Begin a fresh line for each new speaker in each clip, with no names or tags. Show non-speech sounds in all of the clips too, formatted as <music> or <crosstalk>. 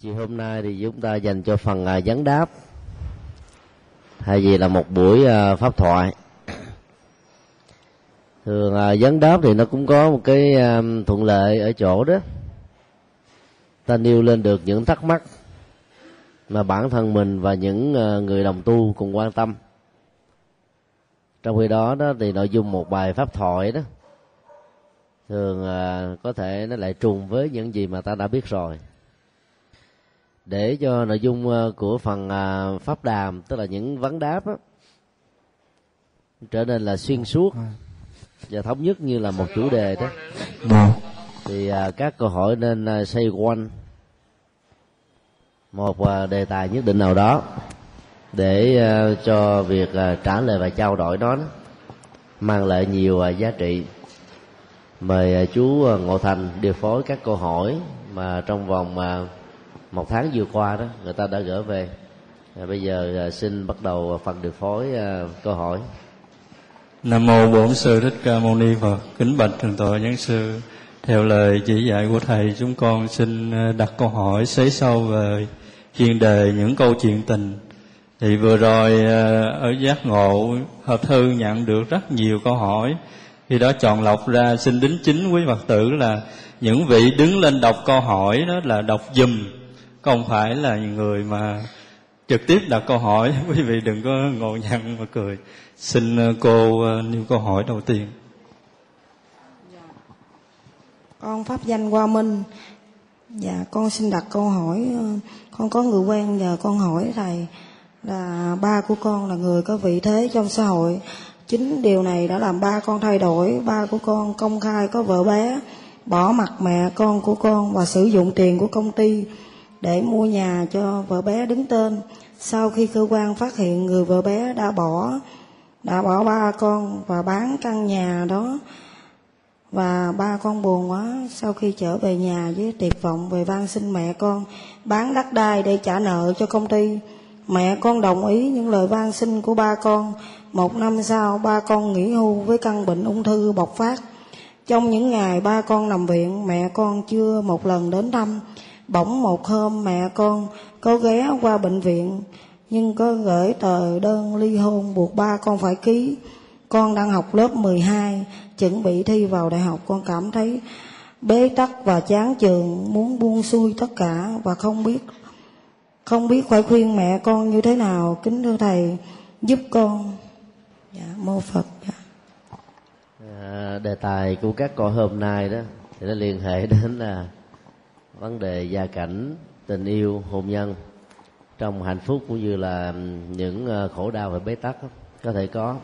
chiều hôm nay thì chúng ta dành cho phần à, vấn đáp. Thay vì là một buổi à, pháp thoại. <coughs> Thường à, vấn đáp thì nó cũng có một cái à, thuận lợi ở chỗ đó. Ta nêu lên được những thắc mắc mà bản thân mình và những à, người đồng tu cùng quan tâm. Trong khi đó đó thì nội dung một bài pháp thoại đó thường à, có thể nó lại trùng với những gì mà ta đã biết rồi để cho nội dung à, của phần à, pháp đàm tức là những vấn đáp á, trở nên là xuyên suốt và thống nhất như là một chủ đề đó. Thì à, các câu hỏi nên xoay quanh một đề tài nhất định nào đó để cho việc trả lời và trao đổi đó, mang lại nhiều giá trị. Mời chú ngộ thành điều phối các câu hỏi mà trong vòng một tháng vừa qua đó người ta đã gửi về à, bây giờ à, xin bắt đầu phần điều phối à, câu hỏi
Nam mô Bổn sư Thích Ca Mâu Ni Phật. Kính bạch thượng tọa nhân sư. Theo lời chỉ dạy của thầy, chúng con xin à, đặt câu hỏi xế sâu về chuyên đề những câu chuyện tình. Thì vừa rồi à, ở giác ngộ hợp thư nhận được rất nhiều câu hỏi. Khi đó chọn lọc ra xin đính chính quý Phật tử là những vị đứng lên đọc câu hỏi đó là đọc dùm, không phải là người mà trực tiếp đặt câu hỏi. <laughs> Quý vị đừng có ngộ nhận mà cười. Xin ờ, cô ờ, nêu câu hỏi đầu tiên. Dạ.
con pháp danh Hoa Minh dạ con xin đặt câu hỏi ờ, con có người quen nhờ con hỏi thầy là ba của con là người có vị thế trong xã hội chính điều này đã làm ba con thay đổi ba của con công khai có vợ bé, bỏ mặt mẹ con của con và sử dụng tiền của công ty để mua nhà cho vợ bé đứng tên. Sau khi cơ quan phát hiện người vợ bé đã bỏ đã bỏ ba con và bán căn nhà đó, và ba con buồn quá, sau khi trở về nhà với tuyệt vọng về van xin mẹ con, bán đất đai để trả nợ cho công ty. Mẹ con đồng ý những lời van xin của ba con. Một năm sau, ba con nghỉ hưu với căn bệnh ung thư bộc phát. Trong những ngày ba con nằm viện, mẹ con chưa một lần đến thăm bỗng một hôm mẹ con có ghé qua bệnh viện nhưng có gửi tờ đơn ly hôn buộc ba con phải ký. Con đang học lớp 12 chuẩn bị thi vào đại học. Con cảm thấy bế tắc và chán trường muốn buông xuôi tất cả và không biết không biết phải khuyên mẹ con như thế nào. Kính thưa thầy giúp con. Dạ mô phật dạ.
À, đề tài của các con hôm nay đó thì nó liên hệ đến là vấn đề gia cảnh tình yêu hôn nhân. Trong hạnh phúc cũng như là ừ, những ờ, khổ đau và bế tắc có thể có.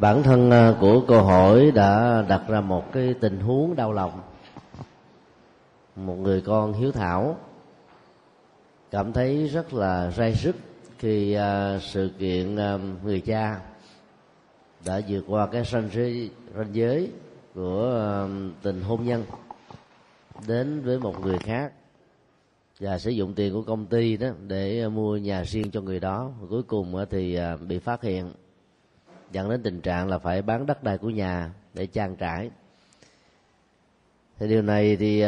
Bản thân ờ, của câu hỏi đã đặt ra một cái tình huống đau lòng. Một người con hiếu thảo cảm thấy rất là ray rứt khi ờ, sự kiện người cha đã vượt qua cái ranh giới, ranh giới của tình hôn nhân đến với một người khác và sử dụng tiền của công ty đó để ờ, mua nhà riêng cho người đó. Và cuối cùng ờ, thì ờ, bị phát hiện dẫn đến tình trạng là phải bán đất đai của nhà để trang trải. Thì điều này thì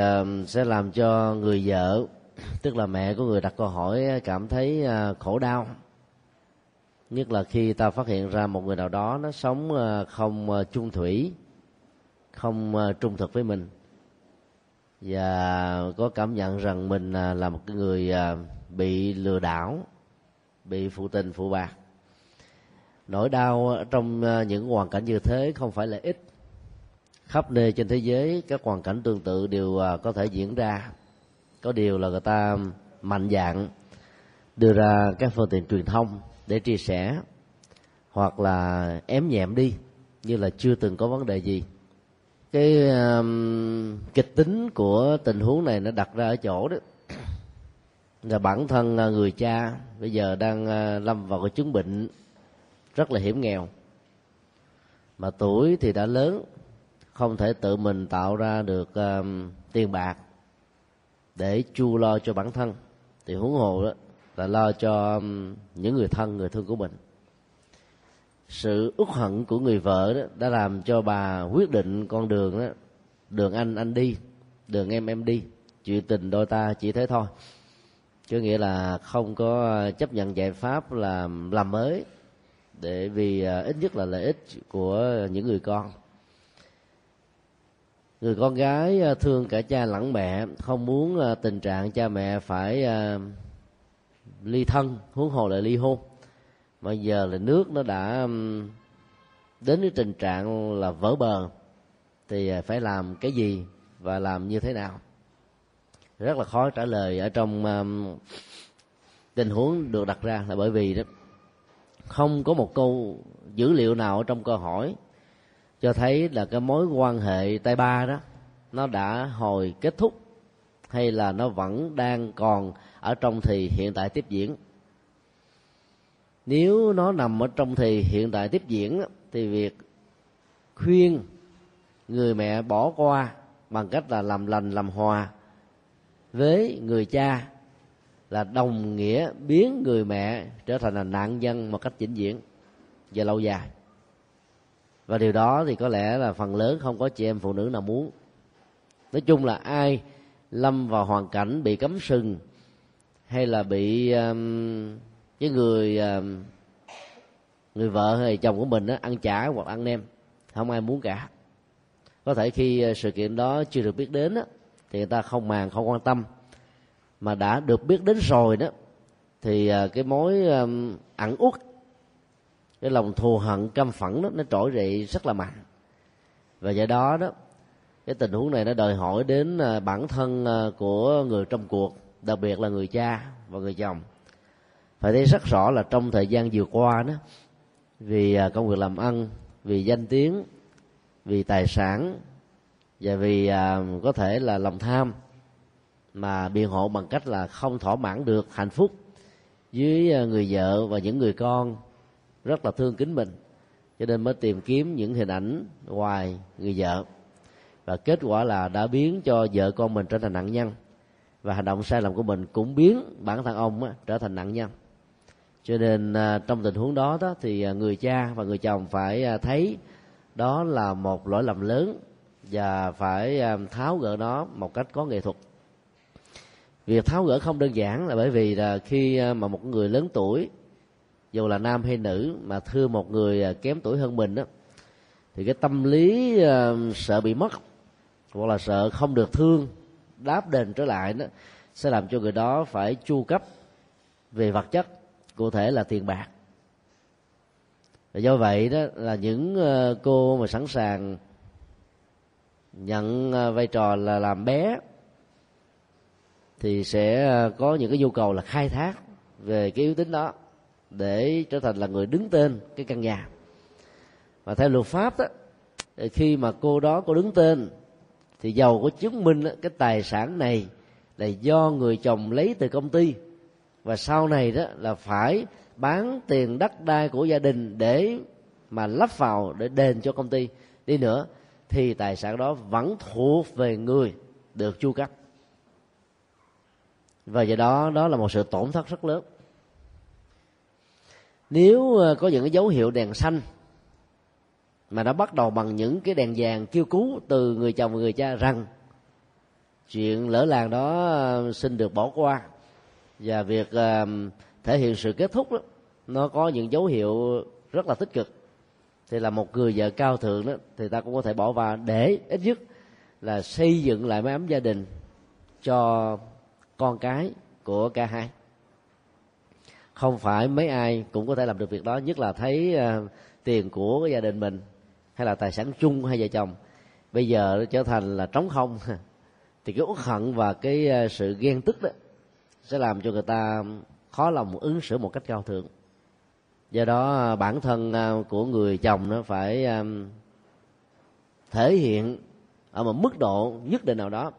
sẽ làm cho người vợ, <clears throat> tức là mẹ của người đặt câu hỏi cảm thấy khổ đau. Nhất là khi ta phát hiện ra một người nào đó nó sống không chung thủy, không trung thực với mình và có cảm nhận rằng mình à, là một cái người à, bị lừa đảo, bị phụ tình, phụ bạc. Nỗi đau trong à, những hoàn cảnh như thế không phải là ít. Khắp nơi trên thế giới, các hoàn cảnh tương tự đều có thể diễn ra. Có điều là người ta mạnh dạn đưa ra các phương tiện truyền thông để chia sẻ hoặc là ém nhẹm đi, như là chưa từng có vấn đề gì cái um, kịch tính của tình huống này nó đặt ra ở chỗ đó. Là bản thân à, người cha bây giờ đang à, lâm vào cái chứng bệnh rất là hiểm nghèo. Mà tuổi thì đã lớn không thể tự mình tạo ra được um, tiền bạc để chu lo cho bản thân. Thì huống hồ đó là lo cho um, những người thân người thương của mình sự uất hận của người vợ đó đã làm cho bà quyết định con đường đó. Đường anh anh đi. Đường em em đi. Chuyện tình đôi ta chỉ thế thôi. Có nghĩa là không có ờ, chấp nhận giải pháp là làm mới để vì ờ, ít nhất là lợi ích của những người con. Người con gái ờ, thương cả cha lẫn mẹ, không muốn tình trạng cha mẹ phải ly thân, huống hồ lại ly hôn mà giờ là nước nó đã đến cái tình trạng là vỡ bờ. Thì à, phải làm cái gì và làm như thế nào? Rất là khó trả lời ở trong um, tình huống được đặt ra là bởi vì đó không có một câu dữ liệu nào ở trong câu hỏi cho thấy là cái mối quan hệ tay ba đó nó đã hồi kết thúc hay là nó vẫn đang còn ở trong thì hiện tại tiếp diễn nếu nó nằm ở trong thì hiện tại tiếp diễn thì việc khuyên người mẹ bỏ qua bằng cách là làm lành làm hòa với người cha là đồng nghĩa biến người mẹ trở thành là nạn nhân một cách vĩnh viễn và lâu dài. Và điều đó thì có lẽ là phần lớn không có chị em phụ nữ nào muốn. Nói chung là ai lâm vào hoàn cảnh bị cấm sừng hay là bị um, cái người ờ, người vợ hay chồng của mình đó, ăn chả hoặc ăn nem không ai muốn cả. Có thể khi ờ, sự kiện đó chưa được biết đến đó, thì người ta không màng không quan tâm. Mà đã được biết đến rồi đó thì ờ, cái mối ẩn uất cái lòng thù hận căm phẫn đó nó trỗi dậy rất là mạnh. Và do đó đó cái tình huống này nó đòi hỏi đến bản thân của người trong cuộc đặc biệt là người cha và người chồng phải thấy rất rõ là trong thời gian vừa qua đó vì à, công việc làm ăn vì danh tiếng vì tài sản và vì à, có thể là lòng tham mà biện hộ bằng cách là không thỏa mãn được hạnh phúc với à, người vợ và những người con rất là thương kính mình. Cho nên mới tìm kiếm những hình ảnh ngoài người vợ. Và kết quả là đã biến cho vợ con mình trở thành nạn nhân. Và hành động sai lầm của mình cũng biến bản thân ông á, trở thành nạn nhân cho nên à, trong tình huống đó, đó thì à, người cha và người chồng phải à, thấy đó là một lỗi lầm lớn và phải tháo gỡ nó một cách có nghệ thuật. Việc tháo gỡ không đơn giản là bởi vì là khi mà một người lớn tuổi dù là nam hay nữ mà thương một người kém tuổi hơn mình đó thì cái tâm lý sợ bị mất hoặc là sợ không được thương đáp đền trở lại đó sẽ làm cho người đó phải chu cấp về vật chất cụ thể là tiền bạc. Và do vậy đó là những ờ, cô mà sẵn sàng nhận ờ, vai trò là làm bé thì sẽ ờ, có những cái nhu cầu là khai thác về cái yếu tính đó để trở thành là người đứng tên cái căn nhà. Và theo luật pháp đó khi mà cô đó có đứng tên thì giàu có chứng minh cái tài sản này là do người chồng lấy từ công ty và sau này đó là phải bán tiền đất đai của gia đình để mà lắp vào, để đền cho công ty. Đi nữa, thì tài sản đó vẫn thuộc về người được chu cấp. Và do đó đó là một sự tổn thất rất lớn. Nếu ờ, có những cái dấu hiệu đèn xanh mà nó bắt đầu bằng những cái đèn vàng kêu cứu từ người chồng và người cha rằng chuyện lỡ làng đó ờ, xin được bỏ qua và việc uh, thể hiện sự kết thúc đó nó có những dấu hiệu rất là tích cực. Thì là một người vợ cao thượng đó thì ta cũng có thể bỏ vào để ít nhất là xây dựng lại mái ấm gia đình cho con cái của cả hai. Không phải mấy ai cũng có thể làm được việc đó nhất là thấy uh, tiền của gia đình mình hay là tài sản chung hai vợ chồng bây giờ nó trở thành là trống không. <laughs> Thì cái uất hận và cái uh, sự ghen tức đó sẽ làm cho người ta khó lòng ứng xử một cách cao thượng. Do đó à, bản thân à, của người chồng nó phải à, thể hiện ở một mức độ nhất định nào đó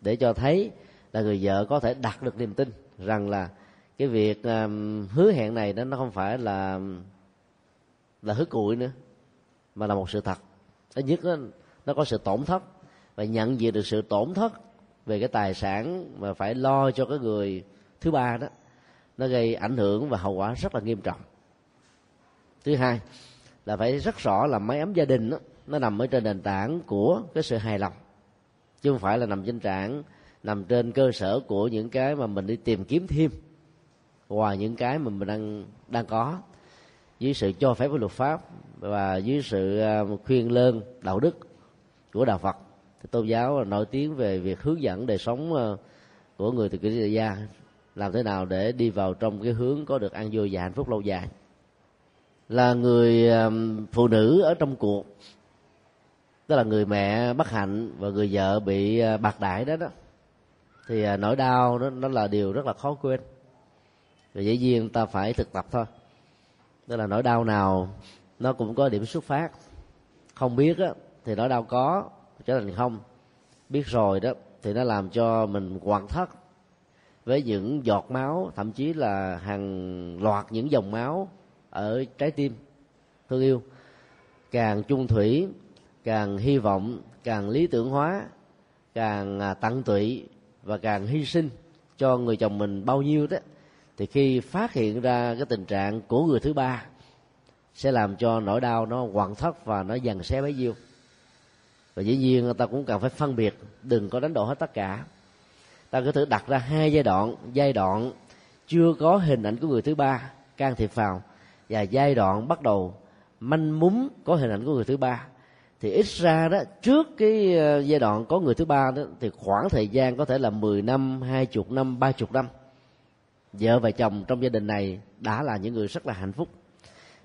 để cho thấy là người vợ có thể đạt được niềm tin rằng là cái việc hứa hẹn này đó nó không phải là là hứa cụi nữa mà là một sự thật. Thứ nhất đó, nó có sự tổn thất và nhận diện được sự tổn thất về cái tài sản mà phải lo cho cái người thứ ba đó nó gây ảnh hưởng và hậu quả rất là nghiêm trọng. Thứ hai là phải rất rõ là máy ấm gia đình đó, nó nằm ở trên nền tảng của cái sự hài lòng chứ không phải là nằm trên trạng nằm trên cơ sở của những cái mà mình đi tìm kiếm thêm ngoài những cái mà mình đang đang có. Dưới sự cho phép của luật pháp và dưới sự à, khuyên lơn đạo đức của đạo Phật thì tôn giáo nổi tiếng về việc hướng dẫn đời sống ờ, của người từ kỹ gia. Làm thế nào để đi vào trong cái hướng có được an vui và hạnh phúc lâu dài? Là người phụ nữ ở trong cuộc tức là người mẹ bất hạnh và người vợ bị ờ, bạc đại đó đó. Thì ờ, nỗi đau đó nó là điều rất là khó quên. Và dĩ nhiên ta phải thực tập thôi. Tức là nỗi đau nào nó cũng có điểm xuất phát. Không biết á, thì nỗi đau có trở thành không, biết rồi đó, thì nó làm cho mình hoàn thất với những giọt máu, thậm chí là hàng loạt những dòng máu ở trái tim. Thương yêu, càng chung thủy, càng hy vọng, càng lý tưởng hóa, càng à, tận tụy và càng hy sinh cho người chồng mình bao nhiêu đó, thì khi phát hiện ra cái tình trạng của người thứ ba, sẽ làm cho nỗi đau nó hoàn thất và nó dần xé bấy nhiêu và dĩ nhiên người ta cũng cần phải phân biệt đừng có đánh đổ hết tất cả. Ta có thể đặt ra hai giai đoạn. Giai đoạn chưa có hình ảnh của người thứ ba can thiệp vào. Và giai đoạn bắt đầu manh múng có hình ảnh của người thứ ba. Thì ít ra đó trước cái ờ, giai đoạn có người thứ ba đó thì khoảng thời gian có thể là 10 năm, hai chục năm, ba chục năm. Vợ và chồng trong gia đình này đã là những người rất là hạnh phúc.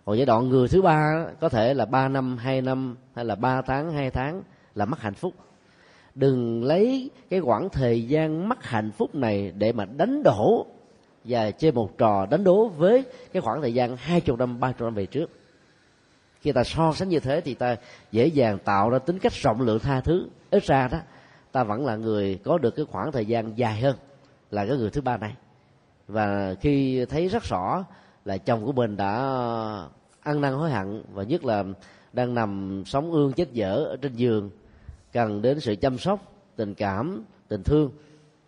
Còn giai đoạn người thứ ba có thể là ba năm hai năm hay là ba tháng hai tháng là mất hạnh phúc. Đừng lấy cái khoảng thời gian mất hạnh phúc này để mà đánh đổ và chơi một trò đánh đố với cái khoảng thời gian hai chục năm, ba chục năm về trước. Khi ta so sánh như thế thì ta dễ dàng tạo ra tính cách rộng lượng tha thứ. Ít ra đó, ta vẫn là người có được cái khoảng thời gian dài hơn là cái người thứ ba này. Và khi thấy rất rõ là chồng của mình đã ăn năn hối hận và nhất là đang nằm sống ương chết dở ở trên giường cần đến sự chăm sóc tình cảm tình thương.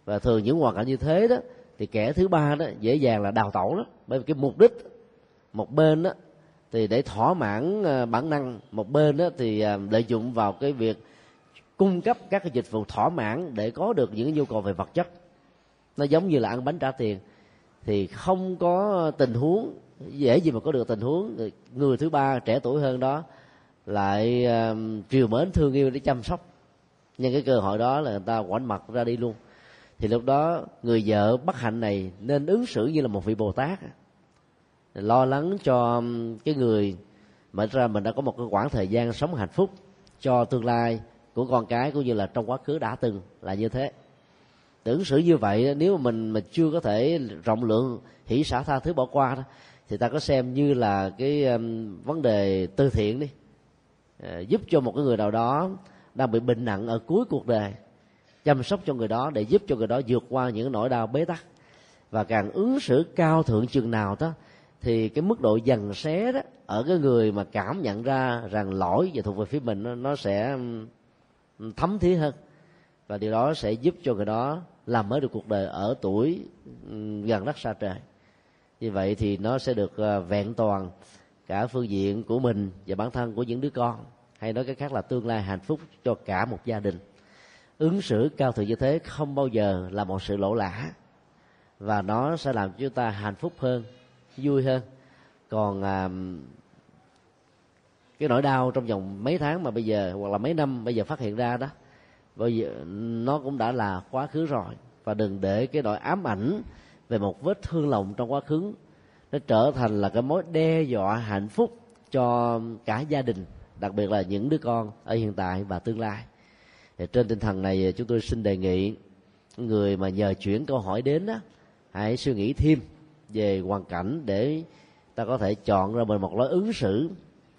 Và thường những hoàn cảnh như thế đó thì kẻ thứ ba đó dễ dàng là đào tẩu đó bởi vì cái mục đích một bên đó thì để thỏa mãn ờ, bản năng một bên đó thì ờ, lợi dụng vào cái việc cung cấp các cái dịch vụ thỏa mãn để có được những nhu cầu về vật chất. Nó giống như là ăn bánh trả tiền. Thì không có tình huống dễ gì mà có được tình huống người thứ ba trẻ tuổi hơn đó lại uh, triều mến thương yêu để chăm sóc nhân cái cơ hội đó là người ta quảnh mặt ra đi luôn. Thì lúc đó người vợ bất hạnh này nên ứng xử như là một vị bồ tát. Lo lắng cho um, cái người mà ra mình đã có một cái khoảng thời gian sống hạnh phúc cho tương lai của con cái cũng như là trong quá khứ đã từng là như thế. Tưởng xử như vậy nếu mà mình mà chưa có thể rộng lượng hỷ xả tha thứ bỏ qua đó thì ta có xem như là cái um, vấn đề tư thiện đi. À, giúp cho một cái người nào đó đang bị bệnh nặng ở cuối cuộc đời chăm sóc cho người đó để giúp cho người đó vượt qua những nỗi đau bế tắc. Và càng ứng xử cao thượng chừng nào đó thì cái mức độ dần xé đó ở cái người mà cảm nhận ra rằng lỗi và thuộc về phía mình nó, nó sẽ thấm thía hơn. Và điều đó sẽ giúp cho người đó làm mới được cuộc đời ở tuổi gần đất xa trời. Như vậy thì nó sẽ được ờ, vẹn toàn cả phương diện của mình và bản thân của những đứa con hay nói cái khác là tương lai hạnh phúc cho cả một gia đình. Ứng xử cao thượng như thế không bao giờ là một sự lỗ lã. Và nó sẽ làm cho chúng ta hạnh phúc hơn vui hơn. Còn à, cái nỗi đau trong vòng mấy tháng mà bây giờ hoặc là mấy năm bây giờ phát hiện ra đó bây giờ nó cũng đã là quá khứ rồi. Và đừng để cái nỗi ám ảnh về một vết thương lòng trong quá khứ nó trở thành là cái mối đe dọa hạnh phúc cho cả gia đình đặc biệt là những đứa con ở hiện tại và tương lai. Thì trên tinh thần này, chúng tôi xin đề nghị người mà nhờ chuyển câu hỏi đến đó hãy suy nghĩ thêm về hoàn cảnh để ta có thể chọn ra mình một lối ứng xử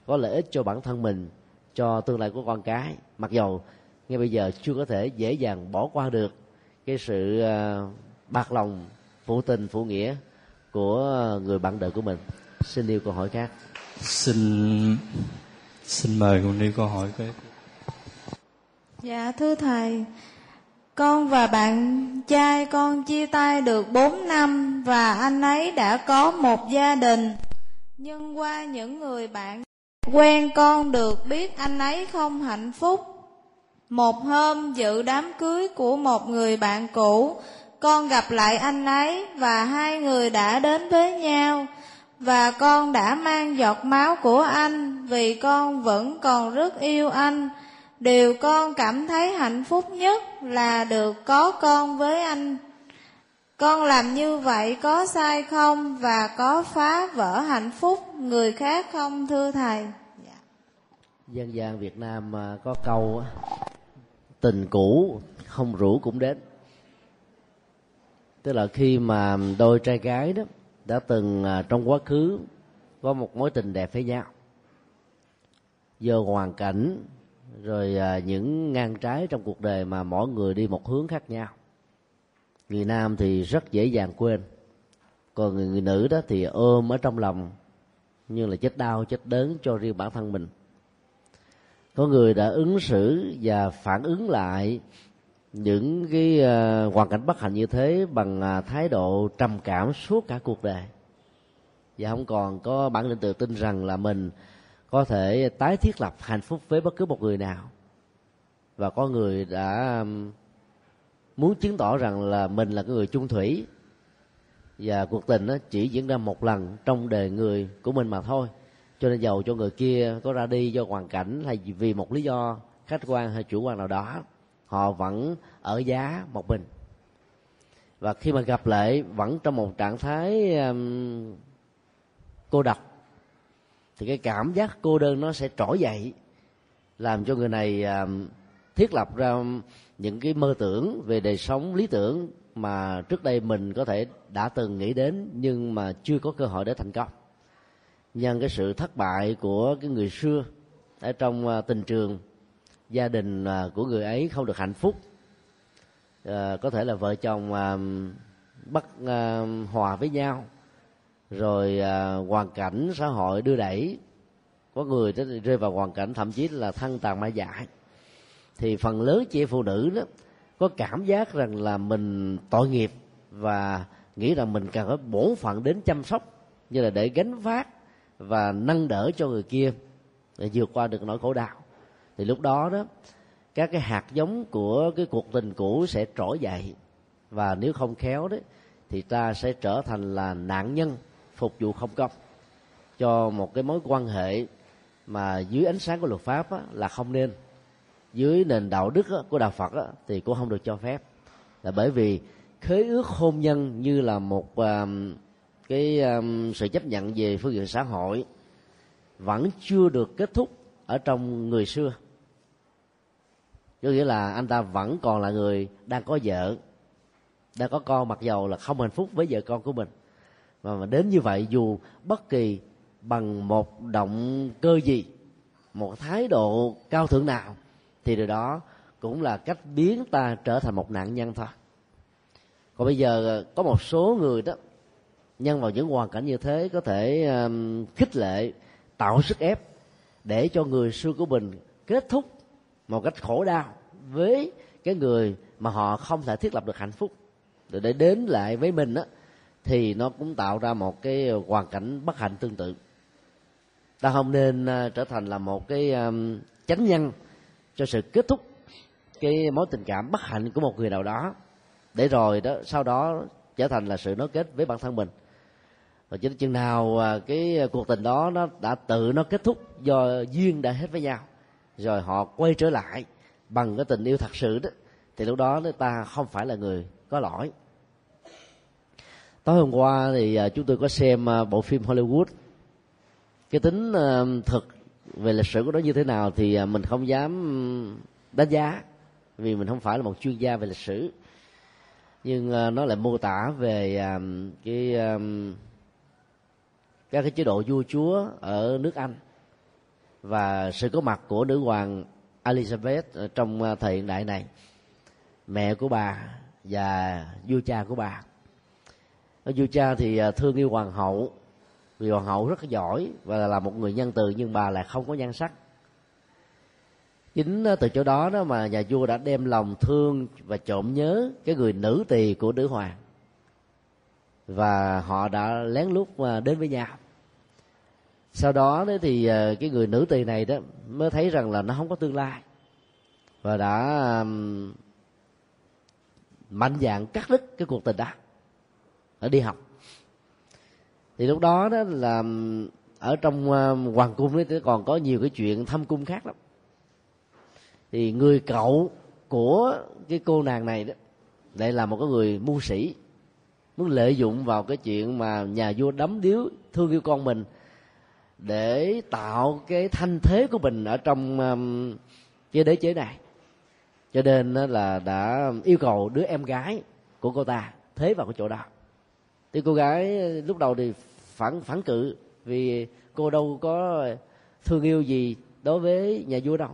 có lợi ích cho bản thân mình, cho tương lai của con cái. Mặc dầu ngay bây giờ chưa có thể dễ dàng bỏ qua được cái sự à, bạc lòng, phụ tình, phụ nghĩa của người bạn đời của mình. Xin yêu câu hỏi khác.
Xin xin mời con đi câu hỏi cái
dạ thưa thầy, con và bạn trai con chia tay được 4 năm và anh ấy đã có một gia đình. Nhưng qua những người bạn quen con được biết anh ấy không hạnh phúc. Một hôm, dự đám cưới của một người bạn cũ, con gặp lại anh ấy và hai người đã đến với nhau và con đã mang giọt máu của anh, vì con vẫn còn rất yêu anh. Điều con cảm thấy hạnh phúc nhất là được có con với anh. Con làm như vậy có sai không? Và có phá vỡ hạnh phúc người khác không, thưa thầy?
Dạ. dân gian việt nam à, có câu tình cũ không rủ cũng đến. Tức là khi mà đôi trai gái đó đã từng à, trong quá khứ có một mối tình đẹp với nhau. Do hoàn cảnh rồi à, những ngang trái trong cuộc đời mà mỗi người đi một hướng khác nhau. Người nam thì rất dễ dàng quên còn người, người nữ đó thì ôm ở trong lòng như là chết đau chết đớn cho riêng bản thân mình. Có người đã ứng xử và phản ứng lại những cái uh, hoàn cảnh bất hạnh như thế bằng uh, thái độ trầm cảm suốt cả cuộc đời. Và không còn có bản lĩnh tự tin rằng là mình có thể tái thiết lập hạnh phúc với bất cứ một người nào. Và có người đã muốn chứng tỏ rằng là mình là cái người chung thủy. Và cuộc tình nó chỉ diễn ra một lần trong đời người của mình mà thôi. Cho nên giàu cho người kia có ra đi do hoàn cảnh hay vì một lý do khách quan hay chủ quan nào đó họ vẫn ở giá một mình. Và khi mà gặp lại vẫn trong một trạng thái um, cô độc thì cái cảm giác cô đơn nó sẽ trỗi dậy làm cho người này um, thiết lập ra những cái mơ tưởng về đời sống lý tưởng mà trước đây mình có thể đã từng nghĩ đến nhưng mà chưa có cơ hội để thành công. Nhân cái sự thất bại của cái người xưa ở trong uh, tình trường gia đình à, của người ấy không được hạnh phúc. À, có thể là vợ chồng à, bất à, hòa với nhau rồi hoàn cảnh xã hội đưa đẩy. Có người rơi vào hoàn cảnh thậm chí là thân tàn ma dại. Thì phần lớn chị phụ nữ đó có cảm giác rằng là mình tội nghiệp và nghĩ rằng mình cần phải bổn phận đến chăm sóc như là để gánh vác và nâng đỡ cho người kia để vượt qua được nỗi khổ đau thì lúc đó đó các cái hạt giống của cái cuộc tình cũ sẽ trỗi dậy. Và nếu không khéo đấy thì ta sẽ trở thành là nạn nhân phục vụ không công. Cho một cái mối quan hệ mà dưới ánh sáng của luật pháp á, là không nên. Dưới nền đạo đức á, của đạo phật á, thì cũng không được cho phép. Là bởi vì khế ước hôn nhân như là một um, cái um, sự chấp nhận về phương diện xã hội vẫn chưa được kết thúc ở trong người xưa có nghĩa là anh ta vẫn còn là người đang có vợ đang có con mặc dầu là không hạnh phúc với vợ con của mình. Mà, mà đến như vậy dù bất kỳ bằng một động cơ gì một thái độ cao thượng nào thì điều đó cũng là cách biến ta trở thành một nạn nhân thôi. Còn bây giờ có một số người đó nhân vào những hoàn cảnh như thế có thể um, khích lệ tạo sức ép để cho người xưa của mình kết thúc một cách khổ đau với cái người mà họ không thể thiết lập được hạnh phúc. Rồi để đến lại với mình á, thì nó cũng tạo ra một cái hoàn cảnh bất hạnh tương tự. Ta không nên à, trở thành là một cái à, chánh nhân cho sự kết thúc cái mối tình cảm bất hạnh của một người nào đó. Để rồi đó, sau đó trở thành là sự nối kết với bản thân mình. Và cho đến chừng nào à, cái cuộc tình đó nó đã tự nó kết thúc do duyên đã hết với nhau rồi họ quay trở lại bằng cái tình yêu thật sự đó. Thì lúc đó người ta không phải là người có lỗi. Tối hôm qua thì à, chúng tôi có xem à, bộ phim Hollywood. Cái tính à, thực về lịch sử của nó như thế nào thì mình không dám đánh giá vì mình không phải là một chuyên gia về lịch sử. Nhưng nó lại mô tả về cái các cái chế độ vua chúa ở nước anh và sự có mặt của nữ hoàng elizabeth trong à, thời hiện đại này. Mẹ của bà và vua cha của bà. Vua cha thì à, thương yêu hoàng hậu, vì hoàng hậu rất giỏi và là một người nhân từ nhưng bà lại không có nhan sắc. Chính à, từ chỗ đó đó mà nhà vua đã đem lòng thương và trộm nhớ cái người nữ tỳ của nữ hoàng. Và họ đã lén lút đến với nhau sau đó đấy thì ờ, cái người nữ tỳ này đó mới thấy rằng là nó không có tương lai. Và đã mạnh dạng cắt đứt cái cuộc tình đó. Ở đi học. Thì lúc đó đó là ở trong hoàng cung ấy còn có nhiều cái chuyện thăm cung khác lắm. Thì người cậu của cái cô nàng này đó, lại là một cái người mưu sĩ, muốn lợi dụng vào cái chuyện mà nhà vua đấm điếu thương yêu con mình để tạo cái thanh thế của mình ở trong um, cái đế chế này. Cho nên là đã yêu cầu đứa em gái của cô ta thế vào cái chỗ đó. Thì cô gái uh, lúc đầu thì phản phản cự vì cô đâu có thương yêu gì đối với nhà vua đâu.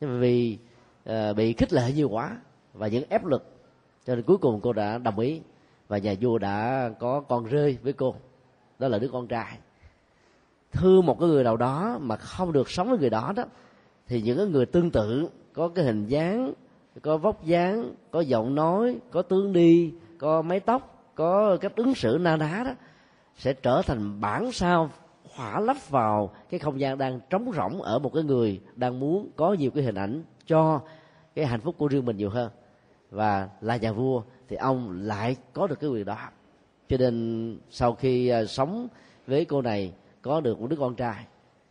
Nhưng mà vì uh, bị khích lệ nhiều quá và những ép lực cho nên cuối cùng cô đã đồng ý và nhà vua đã có con rơi với cô. Đó là đứa con trai thương một cái người nào đó mà không được sống với người đó đó, thì những cái người tương tự có cái hình dáng, có vóc dáng, có giọng nói, có tướng đi, có mái tóc, có cách ứng xử na ná đó, sẽ trở thành bản sao hỏa lấp vào cái không gian đang trống rỗng ở một cái người đang muốn có nhiều cái hình ảnh cho cái hạnh phúc của riêng mình nhiều hơn. Và là nhà vua thì ông lại có được cái quyền đó. Cho nên sau khi à, sống với cô này có được một đứa con trai.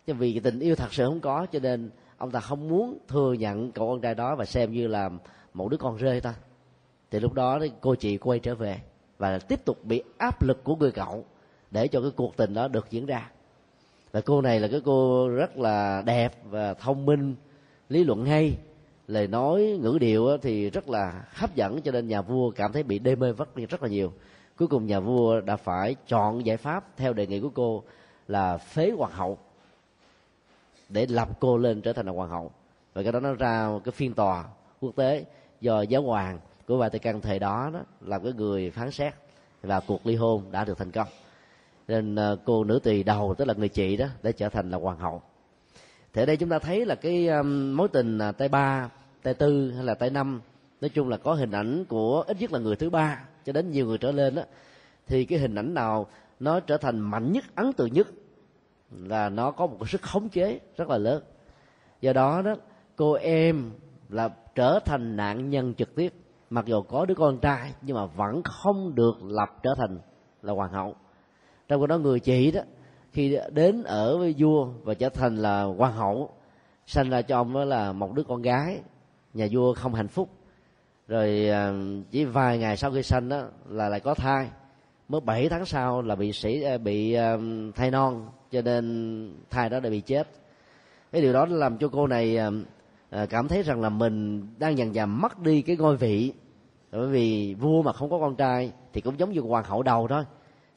Nhưng vì tình yêu thật sự không có, cho nên ông ta không muốn thừa nhận cậu con trai đó và xem như là một đứa con rơi ta. Thì lúc đó cô chị quay trở về và tiếp tục bị áp lực của người cậu để cho cái cuộc tình đó được diễn ra. Và cô này là cái cô rất là đẹp và thông minh, lý luận hay, lời nói, ngữ điệu thì rất là hấp dẫn, cho nên nhà vua cảm thấy bị đê mê vất rất là nhiều. Cuối cùng nhà vua đã phải chọn giải pháp theo đề nghị của cô là phế hoàng hậu, để lập cô lên trở thành là hoàng hậu. Và cái đó nó ra một cái phiên tòa quốc tế do giáo hoàng của Vatican thời đó đó là cái người phán xét và cuộc ly hôn đã được thành công. Nên ờ, cô nữ tỳ đầu, tức là người chị đó để trở thành là hoàng hậu. Thì ở đây chúng ta thấy là cái mối tình à, tay ba, tay tư hay là tay năm, nói chung là có hình ảnh của ít nhất là người thứ ba. Cho đến nhiều người trở lên đó thì cái hình ảnh nào nó trở thành mạnh nhất, ấn tượng nhất. Là nó có một cái sức khống chế rất là lớn. Do đó đó, cô em là trở thành nạn nhân trực tiếp. Mặc dù có đứa con trai, nhưng mà vẫn không được lập trở thành là hoàng hậu. Trong khi đó người chị đó, khi đến ở với vua và trở thành là hoàng hậu sanh ra cho ông đó là một đứa con gái. Nhà vua không hạnh phúc. Rồi à, chỉ vài ngày sau khi sanh đó là lại có thai mới 7 tháng sau là bị sĩ ờ, bị ờ, thai non cho nên thai đó đã bị chết. Cái điều đó làm cho cô này ờ, cảm thấy rằng là mình đang dần dần mất đi cái ngôi vị. Bởi vì vua mà không có con trai thì cũng giống như hoàng hậu đầu thôi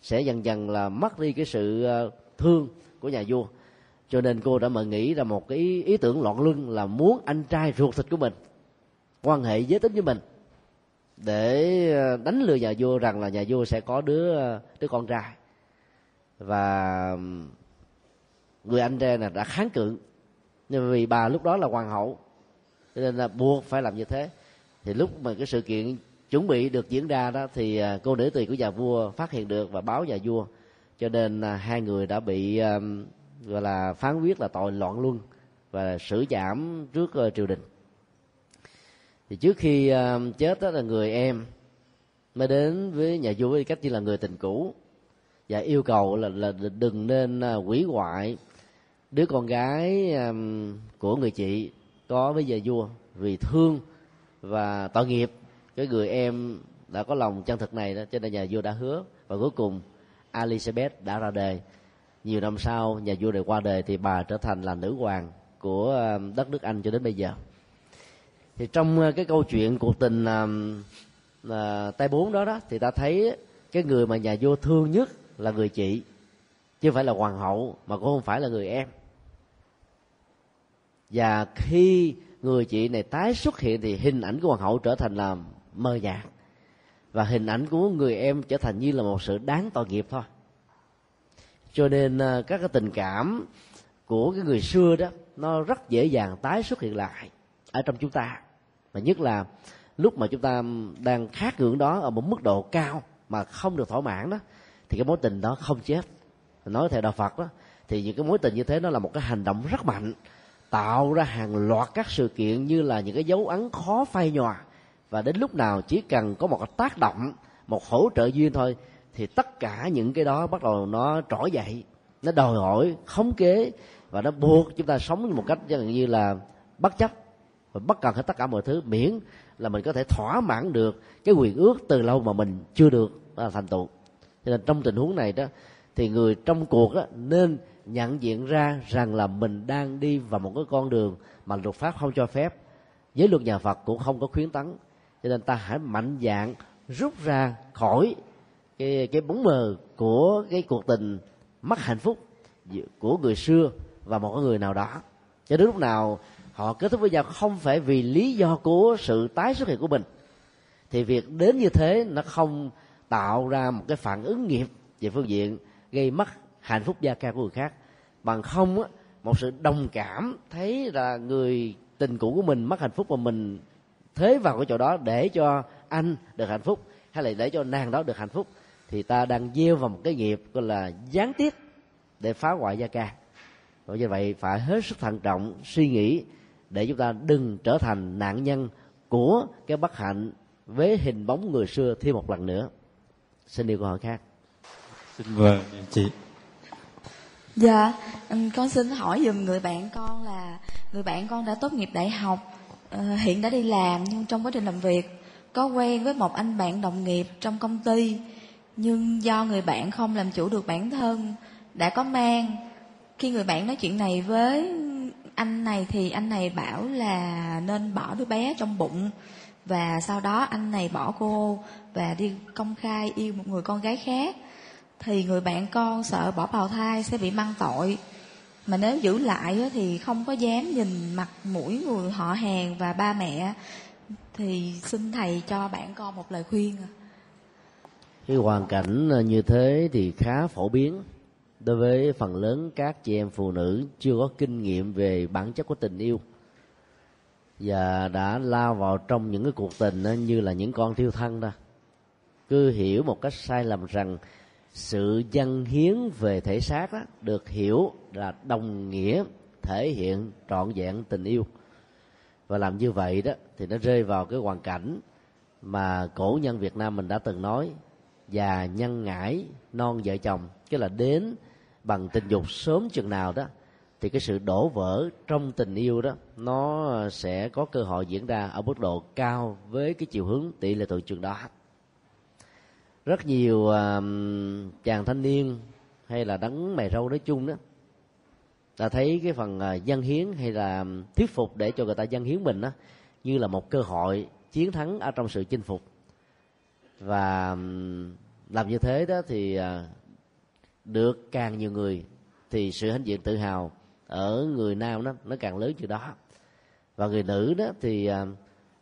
sẽ dần dần là mất đi cái sự thương của nhà vua. Cho nên cô đã mở nghĩ ra một cái ý, ý tưởng loạn luân là muốn anh trai ruột thịt của mình quan hệ giới tính với mình để ờ, đánh lừa nhà vua rằng là nhà vua sẽ có đứa ờ, đứa con trai. Và người anh trai này đã kháng cự. Nhưng vì bà lúc đó là hoàng hậu, cho nên là buộc phải làm như thế. Thì lúc mà cái sự kiện chuẩn bị được diễn ra đó thì ờ, cô nữ tỳ của nhà vua phát hiện được và báo nhà vua. Cho nên hai người đã bị gọi là phán quyết là tội loạn luân và xử giảm trước triều đình thì trước khi uh, chết đó là người em mới đến với nhà vua với cách như là người tình cũ và yêu cầu là, là đừng nên uh, quỷ hoại đứa con gái um, của người chị có với nhà vua vì thương và tội nghiệp. Cái người em đã có lòng chân thực này đó cho nên nhà vua đã hứa. Và cuối cùng Elizabeth đã ra đời. Nhiều năm sau nhà vua này qua đời thì bà trở thành là nữ hoàng của đất nước Anh cho đến bây giờ thì trong ờ, cái câu chuyện cuộc tình là à, tay bốn đó đó thì ta thấy cái người mà nhà vua thương nhất là người chị chứ không phải là hoàng hậu mà cũng không phải là người em. Và khi người chị này tái xuất hiện thì hình ảnh của hoàng hậu trở thành là mờ nhạt và hình ảnh của người em trở thành như là một sự đáng tội nghiệp thôi. Cho nên ờ, các cái tình cảm của cái người xưa đó nó rất dễ dàng tái xuất hiện lại ở trong chúng ta. Và nhất là lúc mà chúng ta đang khát ngưỡng đó ở một mức độ cao mà không được thỏa mãn đó, thì cái mối tình đó không chết. Nói theo đạo phật đó, thì những cái mối tình như thế nó là một cái hành động rất mạnh, tạo ra hàng loạt các sự kiện như là những cái dấu ấn khó phai nhòa. Và đến lúc nào chỉ cần có một cái tác động, một hỗ trợ duyên thôi, thì tất cả những cái đó bắt đầu nó trỗi dậy, nó đòi hỏi khống kế và nó buộc chúng ta sống một cách gần như là bất chấp và bất cần hết tất cả mọi thứ miễn là mình có thể thỏa mãn được cái quyền ước từ lâu mà mình chưa được à, thành tựu. Cho nên trong tình huống này đó thì người trong cuộc đó nên nhận diện ra rằng là mình đang đi vào một cái con đường mà luật pháp không cho phép giới luật nhà Phật cũng không có khuyến tấn. Cho nên ta hãy mạnh dạng rút ra khỏi cái cái bóng mờ của cái cuộc tình mất hạnh phúc của người xưa và một người nào đó. Cho đến lúc nào họ kết thúc với nhau không phải vì lý do của sự tái xuất hiện của mình. Thì việc đến như thế nó không tạo ra một cái phản ứng nghiệp về phương diện gây mất hạnh phúc gia ca của người khác. Bằng không á, một sự đồng cảm thấy là người tình cũ của mình mất hạnh phúc và mình thế vào cái chỗ đó để cho anh được hạnh phúc hay là để cho nàng đó được hạnh phúc thì ta đang gieo vào một cái nghiệp gọi là gián tiếp để phá hoại gia ca. Và như vậy phải hết sức thận trọng suy nghĩ để chúng ta đừng trở thành nạn nhân của cái bất hạnh với hình bóng người xưa thêm một lần nữa. Xin điều câu hỏi khác.
Xin vâng chị.
Dạ con xin hỏi dùm người bạn con là người bạn con đã tốt nghiệp đại học ờ, hiện đã đi làm nhưng trong quá trình làm việc có quen với một anh bạn đồng nghiệp trong công ty nhưng do người bạn không làm chủ được bản thân đã có mang. Khi người bạn nói chuyện này với anh này thì anh này bảo là nên bỏ đứa bé trong bụng. Và sau đó anh này bỏ cô và đi công khai yêu một người con gái khác. Thì người bạn con sợ bỏ bào thai sẽ bị mang tội. Mà nếu giữ lại thì không có dám nhìn mặt mũi người họ hàng và ba mẹ. Thì xin thầy cho bạn con một lời khuyên
cái hoàn cảnh ờ, như thế thì khá phổ biến đối với phần lớn các chị em phụ nữ chưa có kinh nghiệm về bản chất của tình yêu và đã lao vào trong những cái cuộc tình như là những con thiêu thân đó, cứ hiểu một cách sai lầm rằng sự dân hiến về thể xác đó được hiểu là đồng nghĩa, thể hiện trọn vẹn tình yêu. Và làm như vậy đó thì nó rơi vào cái hoàn cảnh mà cổ nhân Việt Nam mình đã từng nói, già nhân ngãi non vợ chồng, cái là đến bằng tình dục sớm chừng nào đó thì cái sự đổ vỡ trong tình yêu đó nó sẽ có cơ hội diễn ra ở mức độ cao với cái chiều hướng tỷ lệ tội trường đó. Rất nhiều uh, chàng thanh niên hay là đấng mày râu nói chung đó ta thấy cái phần uh, dân hiến hay là thuyết phục để cho người ta dân hiến mình đó như là một cơ hội chiến thắng ở trong sự chinh phục. Và um, làm như thế đó thì uh, được càng nhiều người thì sự hãnh diện tự hào ở người nam đó nó càng lớn chừng đó. Và người nữ đó thì à,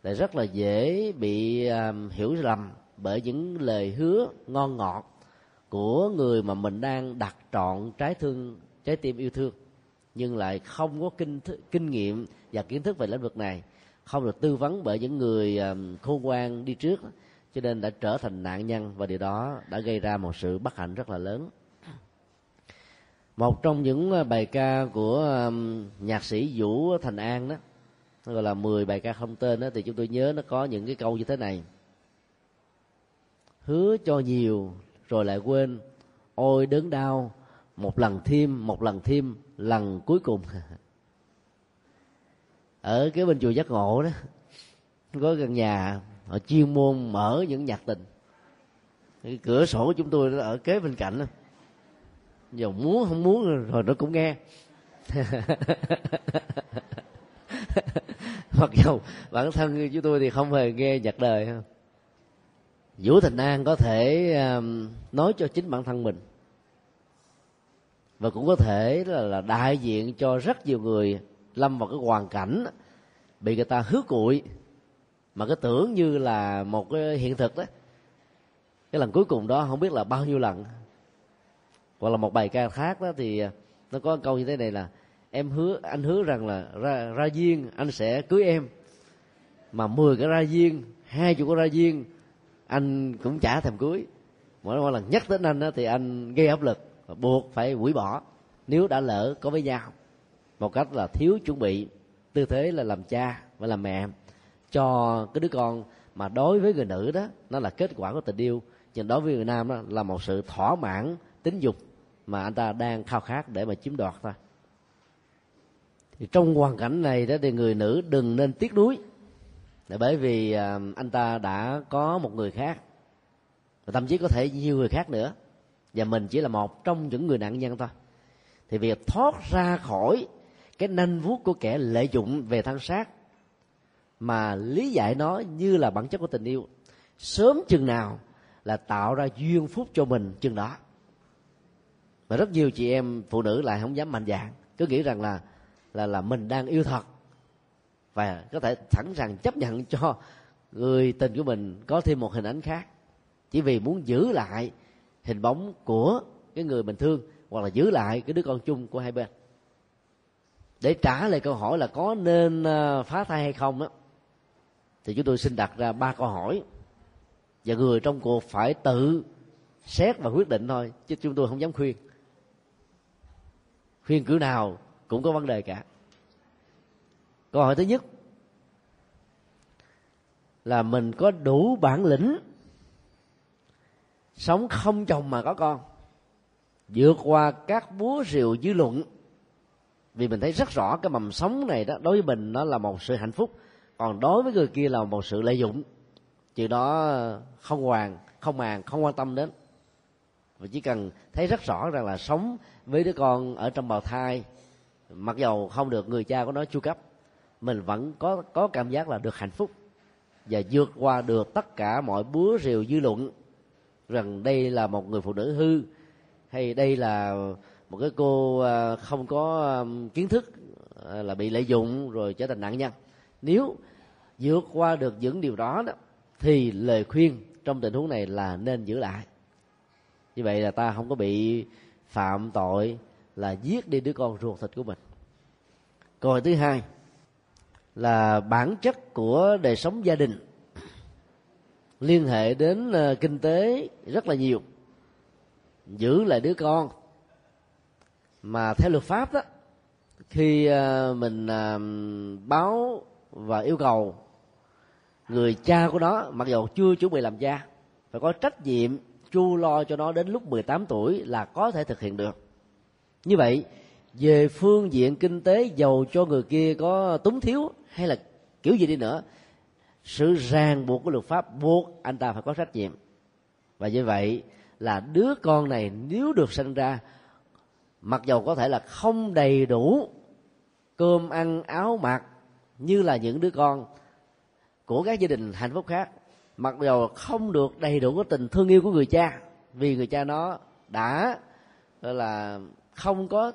lại rất là dễ bị à, hiểu lầm bởi những lời hứa ngon ngọt của người mà mình đang đặt trọn trái thương trái tim yêu thương. Nhưng lại không có kinh th- kinh nghiệm và kiến thức về lĩnh vực này không được tư vấn bởi những người um, khôn ngoan đi trước. Cho nên đã trở thành nạn nhân và điều đó đã gây ra một sự bất hạnh rất là lớn một trong những ờ, bài ca của nhạc sĩ vũ thành an đó gọi là 10 bài ca không tên đó, thì chúng tôi nhớ nó có những cái câu như thế này. Hứa cho nhiều rồi lại quên, ôi đớn đau, một lần thêm, một lần thêm, lần cuối cùng. <laughs> Ở cái bên chùa giác ngộ đó, có gần nhà, họ chuyên môn mở những nhạc tình. Cái cửa sổ của chúng tôi ở kế bên cạnh đó dù muốn không muốn rồi nó cũng nghe. <laughs> Mặc dù bản thân chúng tôi thì không hề nghe nhạc đời vũ thành an có thể um, nói cho chính bản thân mình. Và cũng có thể là, là đại diện cho rất nhiều người lâm vào cái hoàn cảnh bị người ta hứa cụi. Mà cái tưởng như là một cái hiện thực đó. Cái lần cuối cùng đó không biết là bao nhiêu lần hoặc là một bài ca khác đó thì à, nó có câu như thế này là em hứa anh hứa rằng là ra ra duyên anh sẽ cưới em. Mà 10 cái ra duyên hai chục cái ra duyên anh cũng chả thèm cưới. Mỗi, lần nhắc đến anh đó, thì anh gây áp lực buộc phải hủy bỏ. Nếu đã lỡ có với nhau. Một cách là thiếu chuẩn bị tư thế là làm cha và làm mẹ. Cho cái đứa con mà đối với người nữ đó nó là kết quả của tình yêu. Nhưng đối với người nam đó là một sự thỏa mãn tính dục mà anh ta đang khao khát để mà chiếm đoạt thôi. Thì trong hoàn cảnh này đó thì người nữ đừng nên tiếc nuối. Là bởi vì à, anh ta đã có một người khác, và thậm chí có thể nhiều người khác nữa. Và mình chỉ là một trong những người nạn nhân thôi. Thì việc thoát ra khỏi cái nanh vuốt của kẻ lợi dụng về thân xác mà lý giải nó như là bản chất của tình yêu, sớm chừng nào là tạo ra duyên phúc cho mình chừng đó và rất nhiều chị em phụ nữ lại không dám mạnh dạn. Cứ nghĩ rằng là là là mình đang yêu thật. Và có thể sẵn sàng chấp nhận cho người tình của mình có thêm một hình ảnh khác. Chỉ vì muốn giữ lại hình bóng của cái người mình thương, hoặc là giữ lại cái đứa con chung của hai bên. Để trả lời câu hỏi là có nên ờ, phá thai hay không á, thì chúng tôi xin đặt ra ba câu hỏi. Và người trong cuộc phải tự xét và quyết định thôi, chứ chúng tôi không dám khuyên khuyên cử nào cũng có vấn đề cả. Câu hỏi thứ nhất là mình có đủ bản lĩnh sống không chồng mà có con, vượt qua các búa rìu dư luận, vì mình thấy rất rõ cái mầm sống này đó, đối với mình nó là một sự hạnh phúc, còn đối với người kia là một sự lợi dụng. Chuyện đó không hoàn, không màng, không quan tâm đến. Và chỉ cần thấy rất rõ rằng là sống với đứa con ở trong bào thai, mặc dầu không được người cha của nó chu cấp, mình vẫn có có cảm giác là được hạnh phúc và vượt qua được tất cả mọi búa rìu dư luận rằng đây là một người phụ nữ hư hay đây là một cái cô à, không có kiến thức à, là bị lợi dụng rồi trở thành nạn nhân. Nếu vượt qua được những điều đó đó, thì lời khuyên trong tình huống này là nên giữ lại. Như vậy là ta không có bị phạm tội là giết đi đứa con ruột thịt của mình. Câu hỏi thứ hai là bản chất của đời sống gia đình <clears throat> liên hệ đến ờ, kinh tế rất là nhiều. Giữ lại đứa con. Mà theo luật pháp đó, khi ờ, mình ờ, báo và yêu cầu người cha của nó, mặc dù chưa chuẩn bị làm cha, phải có trách nhiệm chu lo cho nó đến lúc 18 tuổi là có thể thực hiện được. Như vậy, về phương diện kinh tế giàu cho người kia có túng thiếu hay là kiểu gì đi nữa, sự ràng buộc của luật pháp buộc anh ta phải có trách nhiệm. Và như vậy là đứa con này nếu được sinh ra, mặc dầu có thể là không đầy đủ cơm ăn áo mặc như là những đứa con của các gia đình hạnh phúc khác mặc dù không được đầy đủ cái tình thương yêu của người cha, vì người cha nó đã, gọi là, không có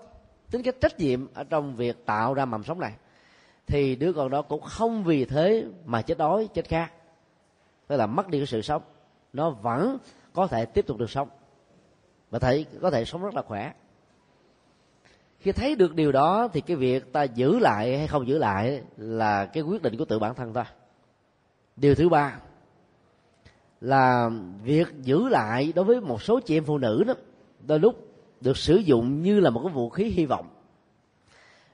tính cách trách nhiệm ở trong việc tạo ra mầm sống này, thì đứa con đó cũng không vì thế mà chết đói, chết khát. Tức là mất đi cái sự sống, nó vẫn có thể tiếp tục được sống và thấy, có thể sống rất là khỏe. Khi thấy được điều đó thì cái việc ta giữ lại hay không giữ lại là cái quyết định của tự bản thân ta. Điều thứ ba là việc giữ lại đối với một số chị em phụ nữ đó đôi lúc được sử dụng như là một cái vũ khí hy vọng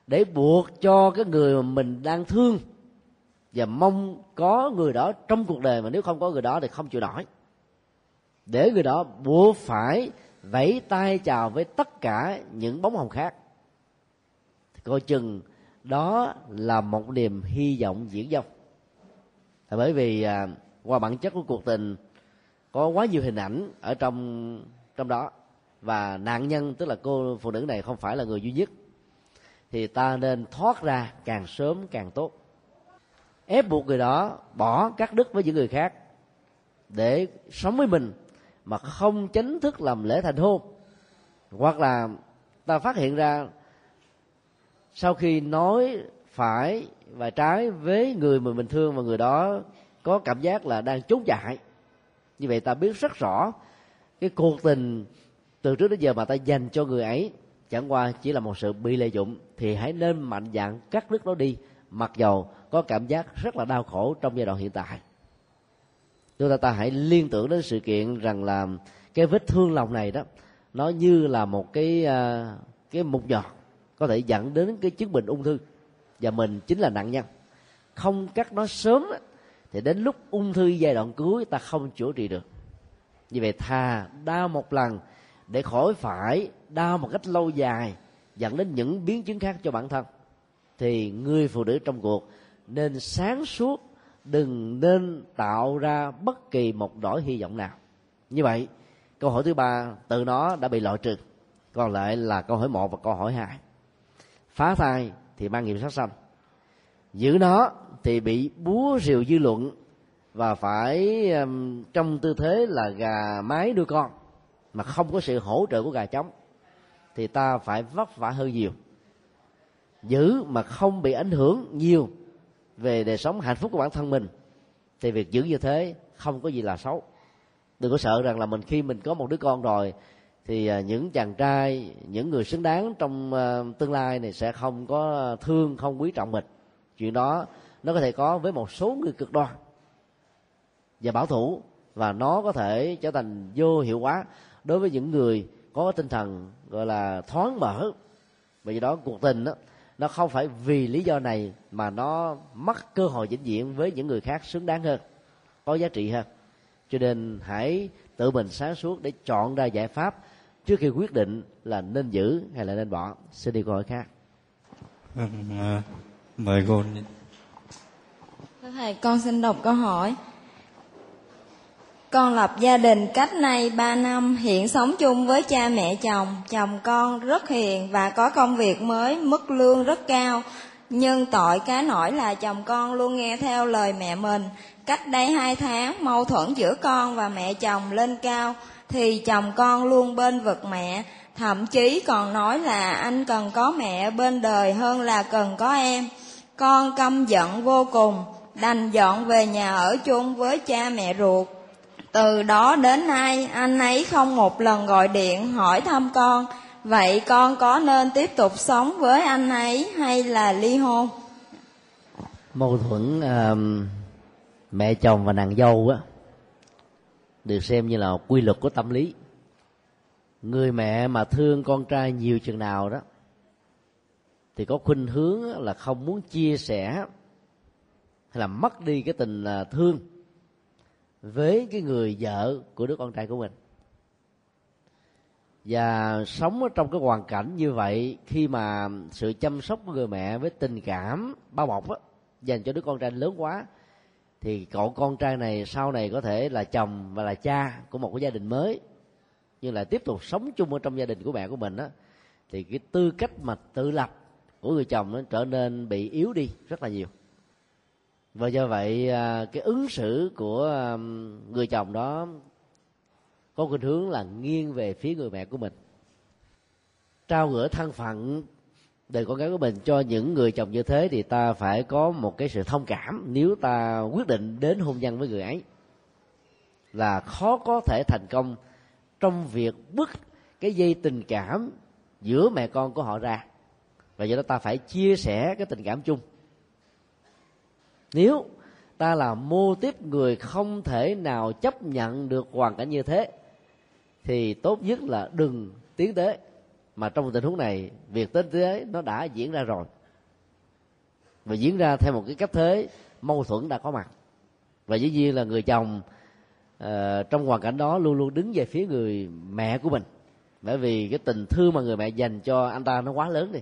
để buộc cho cái người mà mình đang thương và mong có người đó trong cuộc đời mà nếu không có người đó thì không chịu nổi. Để người đó buộc phải vẫy tay chào với tất cả những bóng hồng khác. Thì coi chừng đó là một niềm hy vọng diễn dông. Bởi vì à, qua bản chất của cuộc tình, có quá nhiều hình ảnh ở trong trong đó. Và nạn nhân, tức là cô phụ nữ này không phải là người duy nhất. Thì ta nên thoát ra càng sớm càng tốt. Ép buộc người đó bỏ cắt đứt với những người khác để sống với mình mà không chính thức làm lễ thành hôn. Hoặc là ta phát hiện ra sau khi nói phải và trái với người mà mình thương và người đó có cảm giác là đang trốn chạy như vậy ta biết rất rõ cái cuộc tình từ trước đến giờ mà ta dành cho người ấy, chẳng qua chỉ là một sự bị lợi dụng, thì hãy nên mạnh dạn cắt đứt nó đi, mặc dầu có cảm giác rất là đau khổ trong giai đoạn hiện tại. Chúng ta ta hãy liên tưởng đến sự kiện rằng là cái vết thương lòng này đó, nó như là một cái à, cái mục nhọt có thể dẫn đến cái chứng bệnh ung thư. Và mình chính là nạn nhân. Không cắt nó sớm thì đến lúc ung thư giai đoạn cuối, ta không chữa trị được. Như vậy thà đau một lần để khỏi phải đau một cách lâu dài, dẫn đến những biến chứng khác cho bản thân. Thì người phụ nữ trong cuộc nên sáng suốt, đừng nên tạo ra bất kỳ một nỗi hy vọng nào. Như vậy, câu hỏi thứ ba từ nó đã bị loại trừ. Còn lại là câu hỏi một và câu hỏi hai. Phá thai thì mang nghiệp sát sanh giữ nó thì bị búa rìu dư luận và phải um, trong tư thế là gà mái nuôi con mà không có sự hỗ trợ của gà trống thì ta phải vất vả hơn nhiều. Giữ mà không bị ảnh hưởng nhiều về đời sống hạnh phúc của bản thân mình thì việc giữ như thế không có gì là xấu. Đừng có sợ rằng là mình khi mình có một đứa con rồi thì à, những chàng trai những người xứng đáng trong à, tương lai này sẽ không có thương không quý trọng mình chuyện đó nó có thể có với một số người cực đoan và bảo thủ, và nó có thể trở thành vô hiệu quả đối với những người có tinh thần, gọi là, thoáng mở. Vì đó, cuộc tình đó nó không phải vì lý do này mà nó mất cơ hội vĩnh viễn với những người khác xứng đáng hơn, có giá trị hơn. Cho nên hãy tự mình sáng suốt để chọn ra giải pháp trước khi quyết định là nên giữ hay là nên bỏ. Xin đi câu hỏi khác.
Vâng, à, mời cô
thưa thầy con xin đọc câu hỏi con lập gia đình cách nay 3 năm, hiện sống chung với cha mẹ chồng. Chồng con rất hiền và có công việc mới, mức lương rất cao. Nhưng tội cá nổi là chồng con luôn nghe theo lời mẹ mình. Cách đây hai tháng, mâu thuẫn giữa con và mẹ chồng lên cao, thì chồng con luôn bên vực mẹ. Thậm chí còn nói là anh cần có mẹ bên đời hơn là cần có em. Con căm giận vô cùng, đành dọn về nhà ở chung với cha mẹ ruột. Từ đó đến nay anh ấy không một lần gọi điện hỏi thăm con. Vậy con có nên tiếp tục sống với anh ấy hay là ly hôn?
Mâu thuẫn uh, mẹ chồng và nàng dâu á được xem như là quy luật của tâm lý. Người mẹ mà thương con trai nhiều chừng nào đó thì có khuynh hướng là không muốn chia sẻ hay là mất đi cái tình thương với cái người vợ của đứa con trai của mình. Và sống ở trong cái hoàn cảnh như vậy khi mà sự chăm sóc của người mẹ với tình cảm bao bọc á, dành cho đứa con trai lớn quá thì cậu con trai này sau này có thể là chồng và là cha của một cái gia đình mới nhưng lại tiếp tục sống chung ở trong gia đình của mẹ của mình á thì cái tư cách mà tự lập của người chồng nó trở nên bị yếu đi rất là nhiều. Và do vậy à, cái ứng xử của à, người chồng đó có khuynh hướng là nghiêng về phía người mẹ của mình. Trao gửi thân phận đời con gái của mình cho những người chồng như thế thì ta phải có một cái sự thông cảm nếu ta quyết định đến hôn nhân với người ấy. Là khó có thể thành công trong việc bứt cái dây tình cảm giữa mẹ con của họ ra và do đó ta phải chia sẻ cái tình cảm chung. Nếu ta là mô tiếp người không thể nào chấp nhận được hoàn cảnh như thế thì tốt nhất là đừng tiến tới. Mà trong tình huống này việc tiến tới nó đã diễn ra rồi. Và diễn ra theo một cái cách thế mâu thuẫn đã có mặt. Và dĩ nhiên là người chồng uh, trong hoàn cảnh đó luôn luôn đứng về phía người mẹ của mình. Bởi vì cái tình thương mà người mẹ dành cho anh ta nó quá lớn đi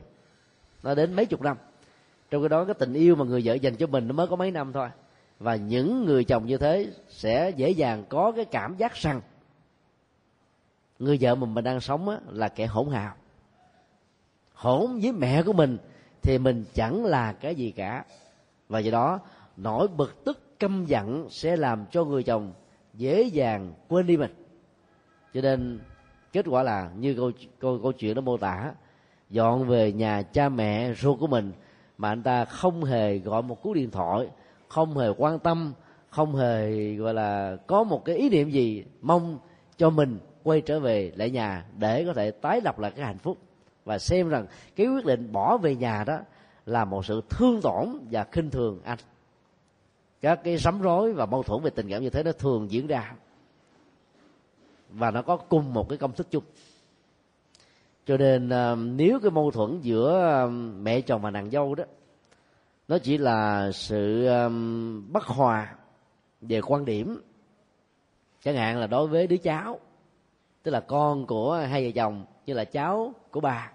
nó đến mấy chục năm. Trong cái đó cái tình yêu mà người vợ dành cho mình nó mới có mấy năm thôi. Và những người chồng như thế sẽ dễ dàng có cái cảm giác rằng người vợ mình mình đang sống á, là kẻ hỗn hào. Hỗn với mẹ của mình thì mình chẳng là cái gì cả. Và do đó nỗi bực tức căm giận sẽ làm cho người chồng dễ dàng quên đi mình. Cho nên kết quả là như câu câu câu chuyện nó mô tả dọn về nhà cha mẹ, ruột của mình, mà anh ta không hề gọi một cú điện thoại, không hề quan tâm, không hề, gọi là, có một cái ý niệm gì mong cho mình quay trở về lại nhà để có thể tái lập lại cái hạnh phúc. Và xem rằng cái quyết định bỏ về nhà đó là một sự thương tổn và khinh thường anh. Các cái sấm rối và mâu thuẫn về tình cảm như thế nó thường diễn ra. Và nó có cùng một cái công thức chung cho nên à, nếu cái mâu thuẫn giữa à, mẹ chồng và nàng dâu đó, nó chỉ là sự à, bất hòa về quan điểm, chẳng hạn là đối với đứa cháu, tức là con của hai vợ chồng như là cháu của bà,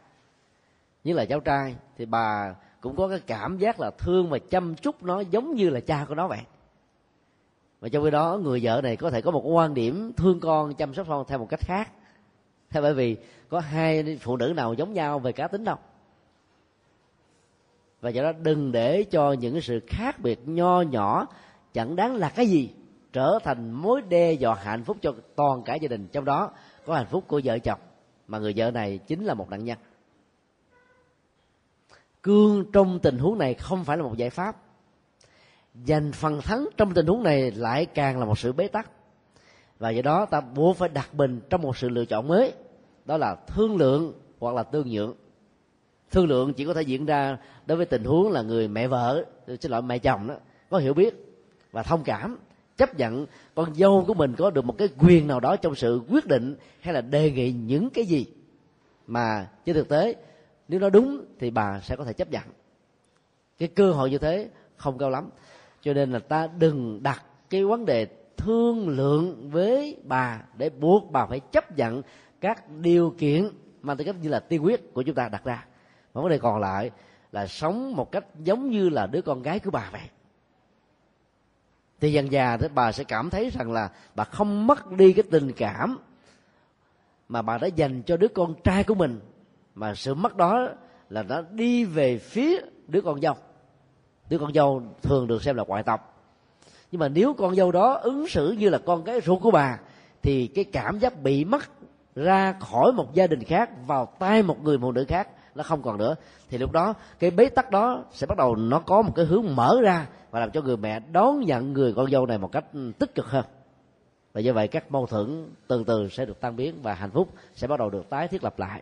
như là cháu trai, thì bà cũng có cái cảm giác là thương và chăm chút nó giống như là cha của nó vậy. Và trong khi đó, người vợ này có thể có một quan điểm thương con, chăm sóc con theo một cách khác thế bởi vì có hai phụ nữ nào giống nhau về cá tính đâu. Và do đó đừng để cho những sự khác biệt nho nhỏ chẳng đáng là cái gì trở thành mối đe dọa hạnh phúc cho toàn cả gia đình. Trong đó có hạnh phúc của vợ chồng, mà người vợ này chính là một nạn nhân. Cương trong tình huống này không phải là một giải pháp. Giành phần thắng trong tình huống này lại càng là một sự bế tắc và do đó ta buộc phải đặt mình trong một sự lựa chọn mới. Đó là thương lượng hoặc là tương nhượng. Thương lượng chỉ có thể diễn ra đối với tình huống là người mẹ vợ, xin lỗi, mẹ chồng đó, có hiểu biết và thông cảm, chấp nhận con dâu của mình có được một cái quyền nào đó trong sự quyết định hay là đề nghị những cái gì. Mà trên thực tế, nếu nó đúng thì bà sẽ có thể chấp nhận. Cái cơ hội như thế không cao lắm. Cho nên là ta đừng đặt cái vấn đề thương lượng với bà để buộc bà phải chấp nhận các điều kiện mà tư cách như là tiên quyết của chúng ta đặt ra. Và vấn đề còn lại là sống một cách giống như là đứa con gái của bà vậy. Thì dần già thì bà sẽ cảm thấy rằng là bà không mất đi cái tình cảm mà bà đã dành cho đứa con trai của mình. Mà sự mất đó là nó đi về phía đứa con dâu. Đứa con dâu thường được xem là ngoại tộc nhưng mà nếu con dâu đó ứng xử như là con cái ruột của bà, thì cái cảm giác bị mất ra khỏi một gia đình khác, vào tay một người phụ nữ khác nó không còn nữa. Thì lúc đó, cái bế tắc đó sẽ bắt đầu nó có một cái hướng mở ra và làm cho người mẹ đón nhận người con dâu này một cách ừ, tích cực hơn. Và do vậy, các mâu thuẫn từ từ sẽ được tan biến và hạnh phúc sẽ bắt đầu được tái thiết lập lại.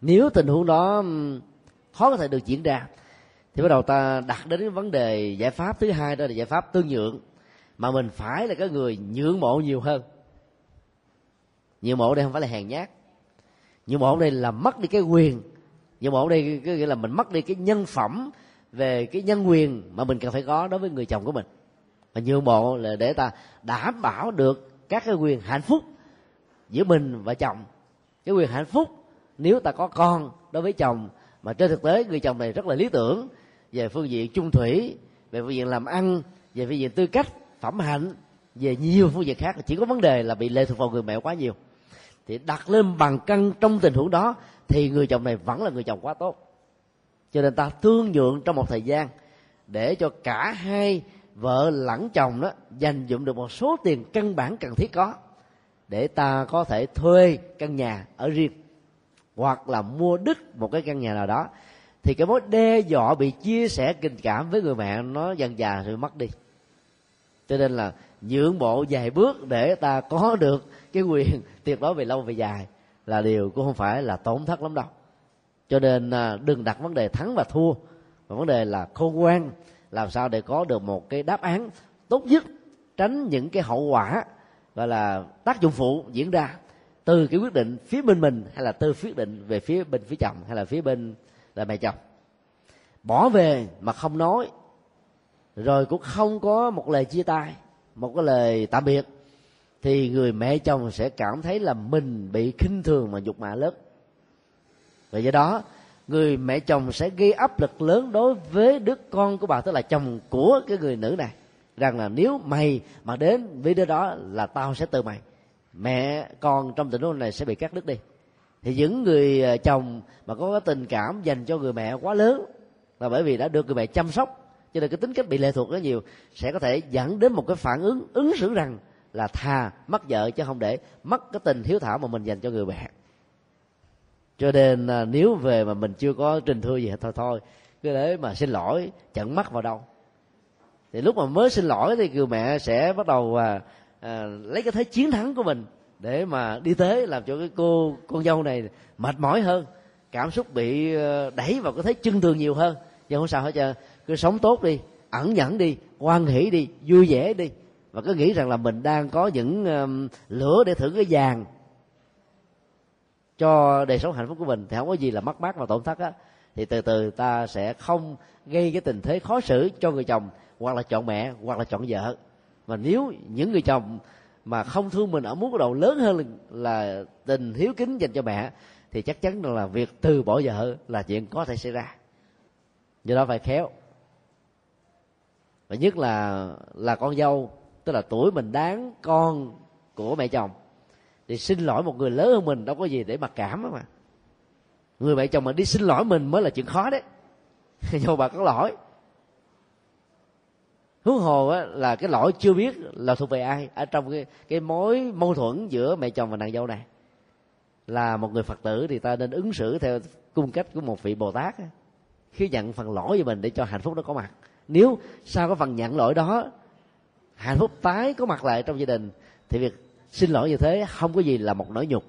Nếu tình huống đó ừ, khó có thể được diễn ra thì bắt đầu ta đặt đến cái vấn đề giải pháp thứ hai đó là giải pháp tương nhượng. Mà mình phải là cái người nhượng bộ nhiều hơn. Nhượng bộ đây không phải là hèn nhát. Nhượng bộ đây là mất đi cái quyền. Nhượng bộ đây có nghĩa là mình mất đi cái nhân phẩm về cái nhân quyền mà mình cần phải có đối với người chồng của mình. Mà nhượng bộ là để ta đảm bảo được các cái quyền hạnh phúc giữa mình và chồng. Cái quyền hạnh phúc nếu ta có con đối với chồng. Mà trên thực tế người chồng này rất là lý tưởng về phương diện chung thủy, về phương diện làm ăn, về phương diện tư cách, phẩm hạnh, về nhiều phương diện khác. Chỉ có vấn đề là bị lệ thuộc vào người mẹ quá nhiều. Thì đặt lên bằng cân trong tình huống đó, thì người chồng này vẫn là người chồng quá tốt. Cho nên ta thương nhượng trong một thời gian, để cho cả hai vợ lẫn chồng đó dành dụng được một số tiền căn bản cần thiết có, để ta có thể thuê căn nhà ở riêng, hoặc là mua đứt một cái căn nhà nào đó thì cái mối đe dọa bị chia sẻ tình cảm với người mẹ nó dần dà rồi mất đi. Cho nên là nhượng bộ vài bước để ta có được cái quyền tuyệt đối về lâu về dài là điều cũng không phải là tổn thất lắm đâu. Cho nên à, đừng đặt vấn đề thắng và thua, mà vấn đề là khôn ngoan, làm sao để có được một cái đáp án tốt nhất, tránh những cái hậu quả gọi là tác dụng phụ diễn ra từ cái quyết định phía bên mình hay là từ quyết định về phía bên phía chồng hay là phía bên là mẹ chồng. Bỏ về mà không nói. Rồi cũng không có một lời chia tay, một cái lời tạm biệt. Thì người mẹ chồng sẽ cảm thấy là mình bị khinh thường mà nhục mạ lớn. Và do đó, người mẹ chồng sẽ gây áp lực lớn đối với đứa con của bà, tức là chồng của cái người nữ này. Rằng là nếu mày mà đến với đứa đó là tao sẽ từ mày. Mẹ con trong tình huống này sẽ bị cắt đứt đi thì những người ờ, chồng mà có cái tình cảm dành cho người mẹ quá lớn là bởi vì đã được người mẹ chăm sóc cho nên cái tính cách bị lệ thuộc rất nhiều sẽ có thể dẫn đến một cái phản ứng ứng xử rằng là thà mất vợ chứ không để mất cái tình hiếu thảo mà mình dành cho người mẹ. Cho nên ờ, nếu về mà mình chưa có trình thưa gì thôi thôi cứ để mà xin lỗi chẳng mất vào đâu. Thì lúc mà mới xin lỗi thì người mẹ sẽ bắt đầu à, à, lấy cái thế chiến thắng của mình để mà đi tới làm cho cái cô con dâu này mệt mỏi hơn cảm xúc bị ờ, đẩy vào cái thế chân thường nhiều hơn. Nhưng không sao hết trơn cứ sống tốt đi ẩn nhẫn đi quan hỷ đi vui vẻ đi. Và cứ nghĩ rằng là mình đang có những um, lửa để thử cái vàng cho đời sống hạnh phúc của mình. Thì không có gì là mất mát và tổn thất á. Thì từ từ ta sẽ không gây cái tình thế khó xử cho người chồng hoặc là chọn mẹ hoặc là chọn vợ. Mà nếu những người chồng mà không thương mình ở mức độ lớn hơn là tình hiếu kính dành cho mẹ, thì chắc chắn là việc từ bỏ vợ là chuyện có thể xảy ra. Do đó phải khéo. Và nhất là là con dâu, tức là tuổi mình đáng con của mẹ chồng, thì xin lỗi một người lớn hơn mình đâu có gì để mặc cảm mà. Người mẹ chồng mà đi xin lỗi mình mới là chuyện khó đấy. <laughs> Do bà có lỗi huống hồ á, là cái lỗi chưa biết là thuộc về ai ở trong cái cái mối mâu thuẫn giữa mẹ chồng và nàng dâu này. Là một người phật tử thì ta nên ứng xử theo cung cách của một vị bồ tát khi nhận phần lỗi về mình để cho hạnh phúc nó có mặt. Nếu sau cái phần nhận lỗi đó hạnh phúc tái có mặt lại trong gia đình thì việc xin lỗi như thế không có gì là một nỗi nhục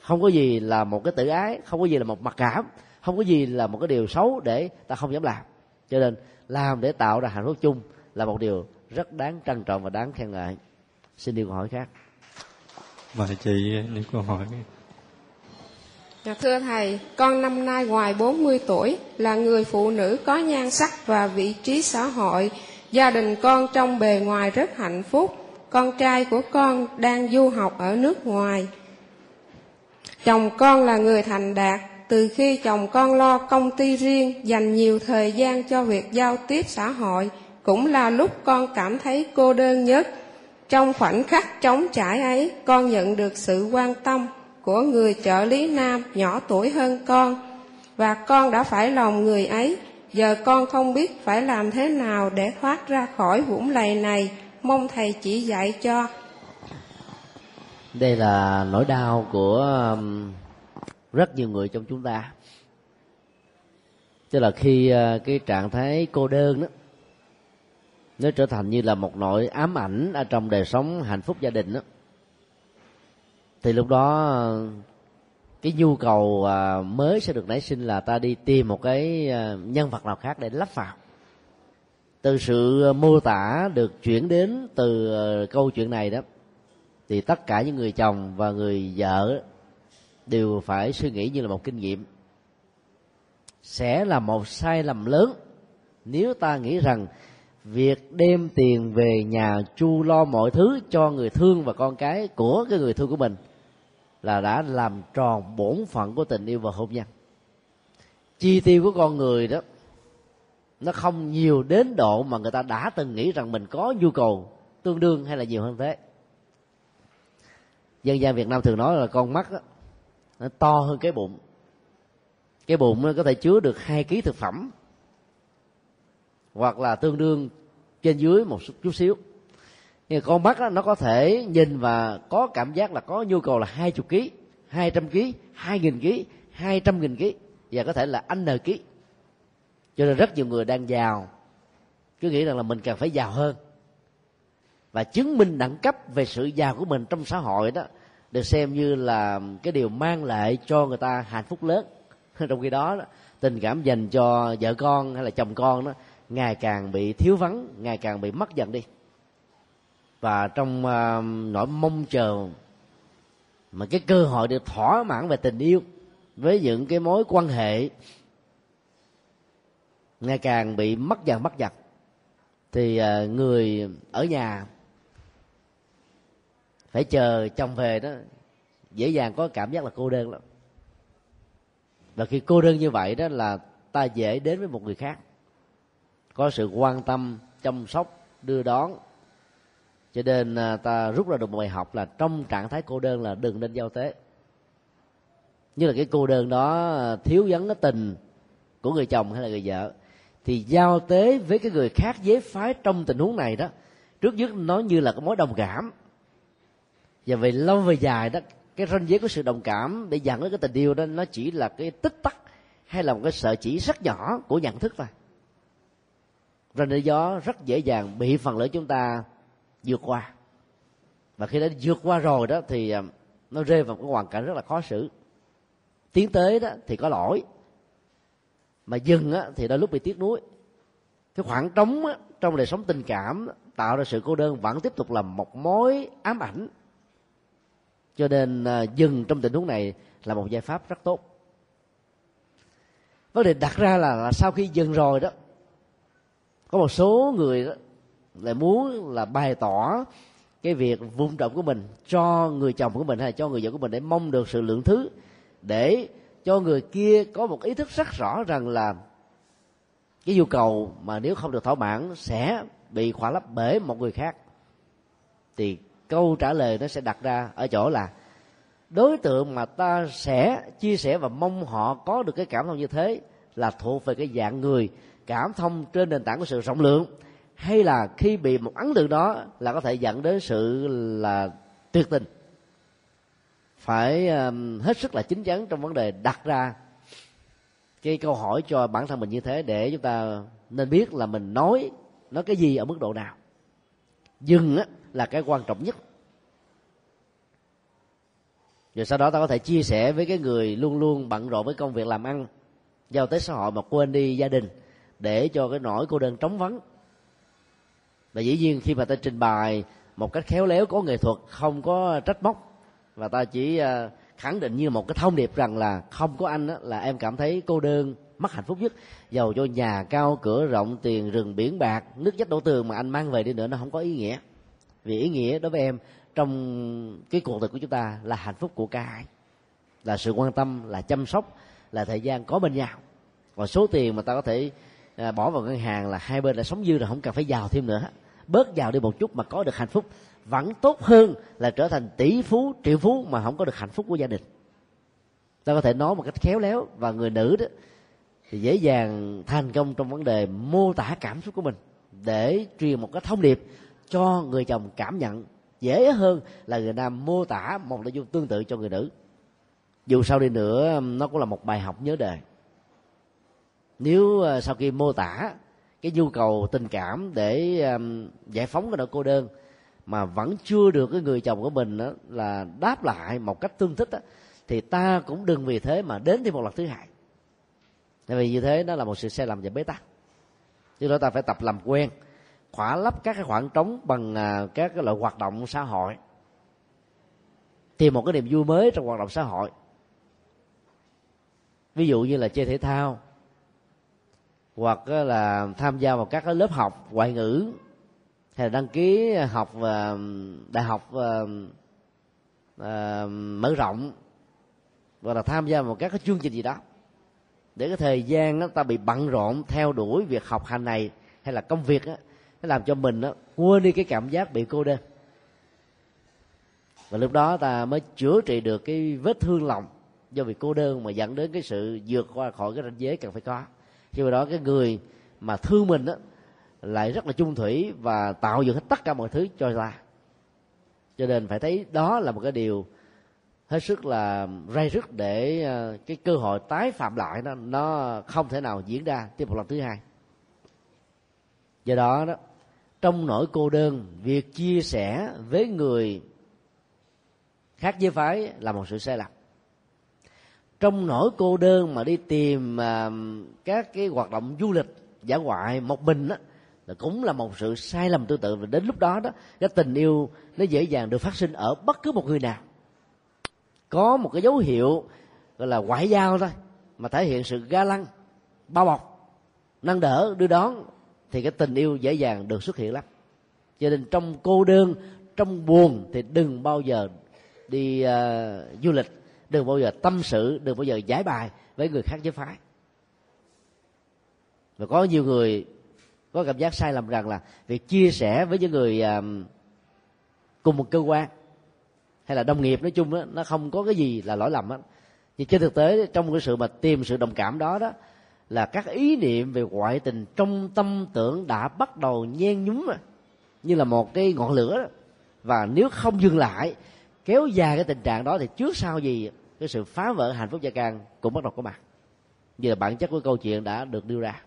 không có gì là một cái tự ái không có gì là một mặc cảm không có gì là một cái điều xấu để ta không dám làm. Cho nên làm để tạo ra hạnh phúc chung là một điều rất đáng trân trọng và đáng khen ngợi xin điều câu hỏi khác
mời chị nếu câu hỏi
Dạ thưa thầy, con năm nay ngoài 40 tuổi, là người phụ nữ có nhan sắc và vị trí xã hội. Gia đình con trong bề ngoài rất hạnh phúc. Con trai của con đang du học ở nước ngoài. Chồng con là người thành đạt. Từ khi chồng con lo công ty riêng, dành nhiều thời gian cho việc giao tiếp xã hội, cũng là lúc con cảm thấy cô đơn nhất. Trong khoảnh khắc trống trải ấy, con nhận được sự quan tâm của người trợ lý nam nhỏ tuổi hơn con. Và con đã phải lòng người ấy. Giờ con không biết phải làm thế nào để thoát ra khỏi vũng lầy này. Mong thầy chỉ dạy cho.
Đây là nỗi đau của um, rất nhiều người trong chúng ta. Tức là khi uh, cái trạng thái cô đơn đó nó trở thành như là một nỗi ám ảnh ở trong đời sống hạnh phúc gia đình đó thì lúc đó, cái nhu cầu à, mới sẽ được nảy sinh là ta đi tìm một cái à, nhân vật nào khác để lắp vào. Từ sự mô tả được chuyển đến từ à, câu chuyện này đó, thì tất cả những người chồng và người vợ đều phải suy nghĩ như là một kinh nghiệm. Sẽ là một sai lầm lớn nếu ta nghĩ rằng việc đem tiền về nhà chu lo mọi thứ cho người thương và con cái của cái người thương của mình là đã làm tròn bổn phận của tình yêu và hôn nhân. Chi tiêu của con người đó nó không nhiều đến độ mà người ta đã từng nghĩ rằng mình có nhu cầu tương đương hay là nhiều hơn thế. Dân gian việt nam thường nói là con mắt đó, nó to hơn cái bụng. Cái bụng nó có thể chứa được hai ký thực phẩm hoặc là tương đương trên dưới một chút xíu. Nhưng con mắt đó, nó có thể nhìn và có cảm giác là có nhu cầu là hai chục ký hai trăm ký hai nghìn ký hai trăm nghìn ký và có thể là n ký. Cho nên rất nhiều người đang giàu cứ nghĩ rằng là mình cần phải giàu hơn. Và chứng minh đẳng cấp về sự giàu của mình trong xã hội đó được xem như là cái điều mang lại cho người ta hạnh phúc lớn. <laughs> Trong khi đó tình cảm dành cho vợ con hay là chồng con đó ngày càng bị thiếu vắng ngày càng bị mất dần đi. Và trong uh, nỗi mong chờ mà cái cơ hội được thỏa mãn về tình yêu với những cái mối quan hệ ngày càng bị mất dần mất dần thì uh, người ở nhà phải chờ chồng về đó dễ dàng có cảm giác là cô đơn lắm. Và khi cô đơn như vậy đó là ta dễ đến với một người khác có sự quan tâm, chăm sóc, đưa đón. Cho nên à, ta rút ra được một bài học là trong trạng thái cô đơn là đừng nên giao tế. Như là cái cô đơn đó à, thiếu vắng cái tình của người chồng hay là người vợ, thì giao tế với cái người khác, giới phái trong tình huống này đó, trước nhất nó như là cái mối đồng cảm. Và về lâu về dài đó, cái ranh giới của sự đồng cảm để dẫn đến cái tình yêu đó, nó chỉ là cái tích tắc hay là một cái sợi chỉ rất nhỏ của nhận thức thôi ranh giới gió rất dễ dàng bị phần lớn chúng ta vượt qua. Và khi đã vượt qua rồi đó thì à, nó rơi vào cái hoàn cảnh rất là khó xử. Tiến tới đó thì có lỗi mà dừng á, thì đôi lúc bị tiếc nuối. Cái khoảng trống á, trong đời sống tình cảm tạo ra sự cô đơn vẫn tiếp tục là một mối ám ảnh. Cho nên à, dừng trong tình huống này là một giải pháp rất tốt. Vấn đề đặt ra là, là sau khi dừng rồi đó có một số người đó lại muốn là bày tỏ cái việc vun trồng của mình cho người chồng của mình hay cho người vợ của mình để mong được sự lượng thứ, để cho người kia có một ý thức rất rõ rằng là cái nhu cầu mà nếu không được thỏa mãn sẽ bị khỏa lấp bể một người khác. Thì câu trả lời nó sẽ đặt ra ở chỗ là đối tượng mà ta sẽ, chia sẻ và mong họ có được cái cảm thông như thế là thuộc về cái dạng người cảm thông trên nền tảng của sự rộng lượng hay là khi bị một ấn tượng đó là có thể dẫn đến sự là tuyệt tình? Phải um, hết sức là chính chắn trong vấn đề đặt ra cái câu hỏi cho bản thân mình như thế để chúng ta nên biết là mình nói nói cái gì ở mức độ nào. Dừng á, là cái quan trọng nhất. Rồi sau đó ta có thể chia sẻ với cái người luôn luôn bận rộn với công việc làm ăn giao tế xã hội mà quên đi gia đình để cho cái nỗi cô đơn trống vắng. Và dĩ nhiên khi mà ta trình bày một cách khéo léo có nghệ thuật không có trách móc, và ta chỉ à, khẳng định như một cái thông điệp rằng là không có anh là em cảm thấy cô đơn, mất hạnh phúc nhất. Giàu cho nhà cao cửa rộng, tiền rừng, biển bạc, nước dách đổ tường mà anh mang về đi nữa, nó không có ý nghĩa. Vì ý nghĩa đối với em trong cái cuộc đời của chúng ta là hạnh phúc của cả hai. Là sự quan tâm, là chăm sóc, là thời gian có bên nhau. Và số tiền mà ta có thể à, bỏ vào ngân hàng là hai bên đã sống dư rồi không cần phải giàu thêm nữa. Bớt giàu đi một chút mà có được hạnh phúc. Vẫn tốt hơn là trở thành tỷ phú triệu phú mà không có được hạnh phúc của gia đình. Ta có thể nói một cách khéo léo và người nữ đó thì dễ dàng thành công trong vấn đề mô tả cảm xúc của mình để truyền một cái thông điệp cho người chồng cảm nhận dễ hơn là người nam mô tả một nội dung tương tự cho người nữ. Dù sao đi nữa nó cũng là một bài học nhớ đời nếu ờ, sau khi mô tả cái nhu cầu tình cảm để giải phóng cái nỗi cô đơn mà vẫn chưa được cái người chồng của mình đó là đáp lại một cách tương thích đó, thì ta cũng đừng vì thế mà đến thêm một lần thứ hai. Tại vì như thế nó là một sự sai lầm và bế tắc. Chứ đó ta phải tập làm quen khỏa lấp các cái khoảng trống bằng à, các cái loại hoạt động xã hội. Tìm một cái niềm vui mới trong hoạt động xã hội. Ví dụ như là chơi thể thao hoặc là tham gia vào các cái lớp học ngoại ngữ hay là đăng ký học và đại học ờ, ờ, mở rộng hoặc là tham gia vào các cái chương trình gì đó. Để cái thời gian đó, ta bị bận rộn theo đuổi việc học hành này hay là công việc đó, nó làm cho mình đó, quên đi cái cảm giác bị cô đơn. Và lúc đó ta mới chữa trị được cái vết thương lòng do bị cô đơn mà dẫn đến cái sự vượt qua khỏi cái ranh giới cần phải có khi đó cái người mà thương mình đó, lại rất là chung thủy và tạo dựng hết tất cả mọi thứ cho ta cho nên phải thấy đó là một cái điều hết sức là ray rứt để ờ, cái cơ hội tái phạm lại nó nó không thể nào diễn ra tiếp một lần thứ hai. Do đó đó trong nỗi cô đơn việc chia sẻ với người khác giới phái là một sự sai lầm trong nỗi cô đơn mà đi tìm à, các cái hoạt động du lịch giả ngoại một mình đó là cũng là một sự sai lầm tương tự. Và đến lúc đó đó cái tình yêu nó dễ dàng được phát sinh ở bất cứ một người nào. Có một cái dấu hiệu gọi là ngoại giao thôi mà thể hiện sự ga lăng bao bọc nâng đỡ đưa đón thì cái tình yêu dễ dàng được xuất hiện lắm. Cho nên trong cô đơn trong buồn thì đừng bao giờ đi uh, du lịch đừng bao giờ tâm sự đừng bao giờ giải bài với người khác giới phái và có nhiều người có cảm giác sai lầm rằng là việc chia sẻ với những người um, cùng một cơ quan hay là đồng nghiệp nói chung đó, nó không có cái gì là lỗi lầm hết thì trên thực tế trong cái sự mà tìm sự đồng cảm đó đó là các ý niệm về ngoại tình trong tâm tưởng đã bắt đầu nhen nhúm như là một cái ngọn lửa đó. và nếu không dừng lại kéo dài cái tình trạng đó thì trước sau gì cái sự phá vỡ hạnh phúc gia can cũng bắt đầu có mặt. Như là bản chất của câu chuyện đã được đưa ra.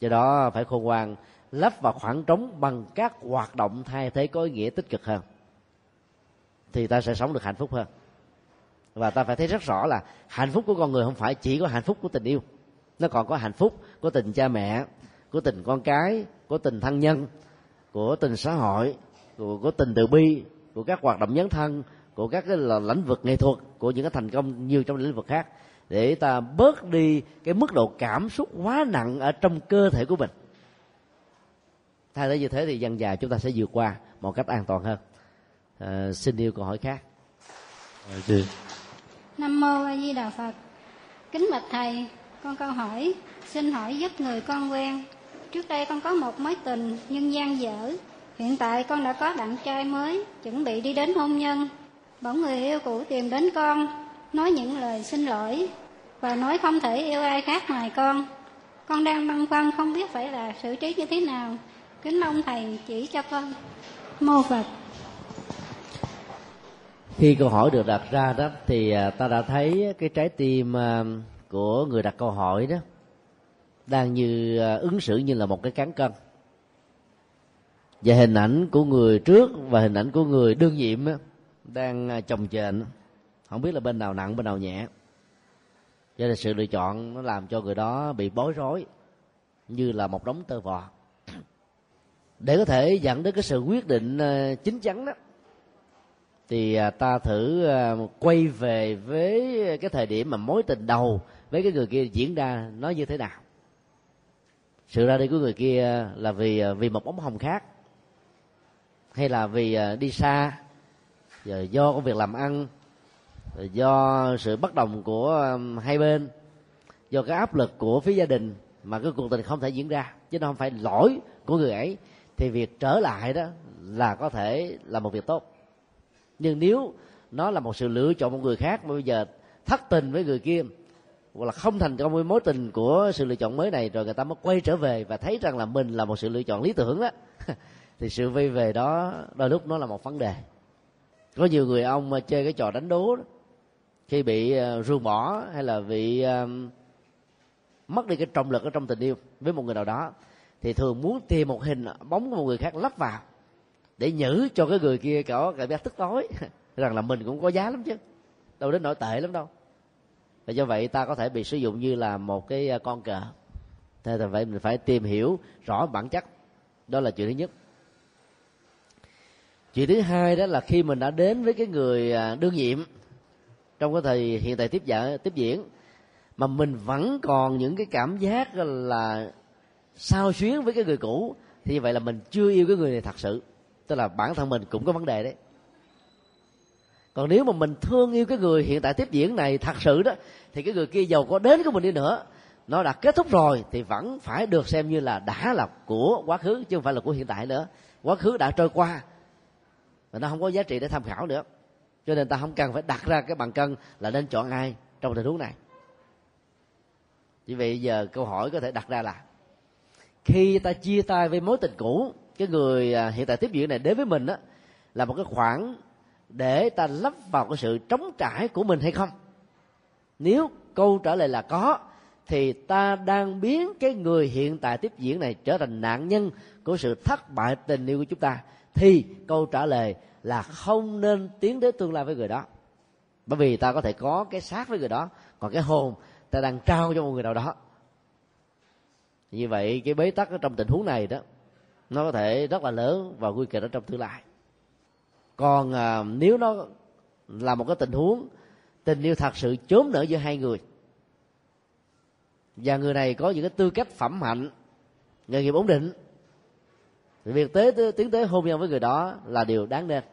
Do đó phải khôn ngoan lấp vào khoảng trống bằng các hoạt động thay thế có ý nghĩa tích cực hơn thì ta sẽ sống được hạnh phúc hơn. Và ta phải thấy rất rõ là hạnh phúc của con người không phải chỉ có hạnh phúc của tình yêu. Nó còn có hạnh phúc của tình cha mẹ của tình con cái của tình thân nhân của tình xã hội của, của tình từ bi của các hoạt động nhấn thân của các cái là lĩnh vực nghệ thuật của những cái thành công nhiều trong lĩnh vực khác để ta bớt đi cái mức độ cảm xúc quá nặng ở trong cơ thể của mình. Thay thế như thế thì dần dài chúng ta sẽ vượt qua một cách an toàn hơn. À, xin yêu câu hỏi khác.
À,
nam mô a di đà phật. Kính bạch thầy con câu hỏi xin hỏi giúp người con quen. Trước đây con có một mối tình nhưng gian dở hiện tại con đã có bạn trai mới, chuẩn bị đi đến hôn nhân. Bỗng người yêu cũ tìm đến con, nói những lời xin lỗi và nói không thể yêu ai khác ngoài con. Con đang băn khoăn không biết phải là xử trí như thế nào. Kính mong thầy chỉ cho con. Mô phật.
Khi câu hỏi được đặt ra đó, thì à, ta đã thấy cái trái tim à, của người đặt câu hỏi đó đang như à, ứng xử như là một cái cán cân và hình ảnh của người trước và hình ảnh của người đương nhiệm đang à, chồng chền không biết là bên nào nặng, bên nào nhẹ. Cho nên sự lựa chọn nó làm cho người đó bị bối rối, như là một đống tơ vò. Để có thể dẫn đến cái sự quyết định à, chính chắn đó, thì à, ta thử quay về với cái thời điểm mà mối tình đầu với cái người kia diễn ra nó như thế nào. Sự ra đi của người kia là vì vì một bóng hồng khác hay là vì à, đi xa do công việc làm ăn do sự bất đồng của hai bên, do cái áp lực của phía gia đình mà cái cuộc tình không thể diễn ra, chứ nó không phải lỗi của người ấy, thì việc trở lại đó là có thể là một việc tốt. Nhưng nếu nó là một sự lựa chọn một người khác mà bây giờ thất tình với người kia, hoặc là không thành công với mối tình của sự lựa chọn mới này, rồi người ta mới quay trở về và thấy rằng là mình là một sự lựa chọn lý tưởng đó <laughs> thì sự vây về đó đôi lúc nó là một vấn đề. Có nhiều người ông mà chơi cái trò đánh đố đó, khi bị ờ, uh, ruồng bỏ hay là bị ờ, mất đi cái trọng lực ở trong tình yêu với một người nào đó thì thường muốn tìm một hình bóng của một người khác lắp vào để nhử cho cái người kia có cảm giác tức tối. <laughs> Rằng là mình cũng có giá lắm chứ đâu đến nổi tệ lắm đâu. Và do vậy ta có thể bị sử dụng như là một cái ờ, con cờ. Thế là vậy mình phải tìm hiểu rõ bản chất. Đó là chuyện thứ nhất chuyện thứ hai đó là khi mình đã đến với cái người à, đương nhiệm trong cái thời, hiện tại tiếp diễn tiếp diễn, mà mình vẫn còn những cái cảm giác là sao xuyến với cái người cũ, thì như vậy là mình chưa yêu cái người này thật sự. Tức là bản thân mình cũng có vấn đề đấy. Còn nếu mà mình thương yêu cái người hiện tại tiếp diễn này thật sự đó, thì cái người kia giàu có đến của mình đi nữa, nó đã kết thúc rồi, thì vẫn phải được xem như là đã là của quá khứ, chứ không phải là của hiện tại nữa. Quá khứ đã trôi qua và nó không có giá trị để tham khảo nữa. Cho nên ta không cần phải đặt ra cái bằng cân là nên chọn ai trong tình huống này. Vì vậy giờ câu hỏi có thể đặt ra là, khi ta chia tay với mối tình cũ, cái người à, hiện tại tiếp diễn này đến với mình á, là một cái khoảng để ta lấp vào cái sự trống trải của mình hay không? Nếu câu trả lời là có, thì ta đang biến cái người hiện tại tiếp diễn này trở thành nạn nhân của sự thất bại tình yêu của chúng ta thì câu trả lời là không nên tiến đến tương lai với người đó. Bởi vì ta có thể có cái xác với người đó còn cái hồn ta đang trao cho một người nào đó. Như vậy cái bế tắc ở trong tình huống này đó nó có thể rất là lớn và nguy kịch ở trong tương lai. Còn à, nếu nó là một cái tình huống tình yêu thật sự chốn nở giữa hai người và người này có những cái tư cách phẩm hạnh nghề nghiệp ổn định việc tế tiến tới hôn nhân với người đó là điều đáng nên.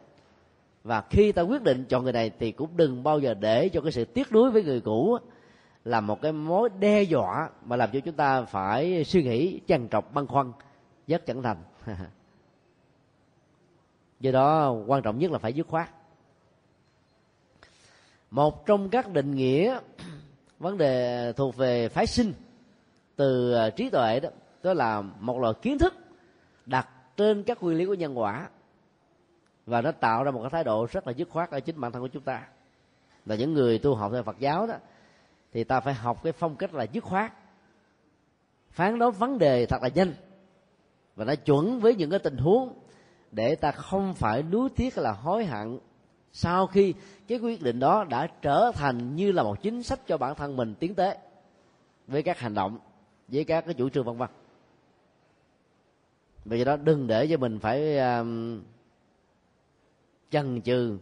Và khi ta quyết định chọn người này thì cũng đừng bao giờ để cho cái sự tiếc nuối với người cũ là một cái mối đe dọa mà làm cho chúng ta phải suy nghĩ trằn trọc, băn khoăn, rất chẳng thành <laughs> do đó, quan trọng nhất là phải dứt khoát. Một trong các định nghĩa <clears throat> vấn đề thuộc về phái sinh từ à, trí tuệ đó đó là một loại kiến thức đặt trên các nguyên lý của nhân quả. Và nó tạo ra một cái thái độ rất là dứt khoát ở chính bản thân của chúng ta. Là những người tu học theo Phật giáo đó, thì ta phải học cái phong cách là dứt khoát, phán đoán vấn đề thật là nhanh, và nó chuẩn với những cái tình huống để ta không phải nuối tiếc là hối hận sau khi cái quyết định đó đã trở thành như là một chính sách cho bản thân mình tiến tới với các hành động, với các cái chủ trương vân vân vì vậy đó đừng để cho mình phải um, chần chừ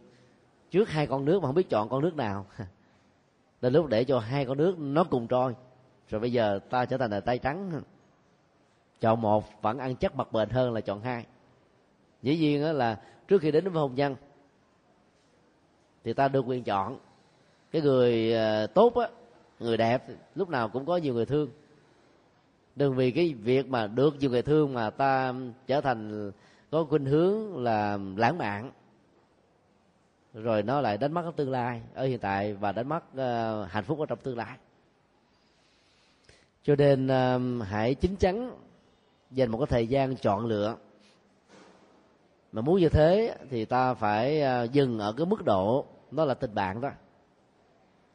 trước hai con nước mà không biết chọn con nước nào. <laughs> Đến lúc để cho hai con nước nó cùng trôi rồi bây giờ ta trở thành là tay trắng. Chọn một vẫn ăn chắc mặt bền hơn là chọn hai. Dĩ nhiên đó là trước khi đến với hôn nhân thì ta được quyền chọn cái người ờ, tốt á người đẹp lúc nào cũng có nhiều người thương đừng vì cái việc mà được nhiều người thương mà ta trở thành có khuynh hướng là lãng mạn. Rồi nó lại đánh mất tương lai ở hiện tại và đánh mất uh, hạnh phúc ở trong tương lai. Cho nên uh, hãy chín chắn dành một cái thời gian chọn lựa. Mà muốn như thế thì ta phải uh, dừng ở cái mức độ đó là tình bạn đó.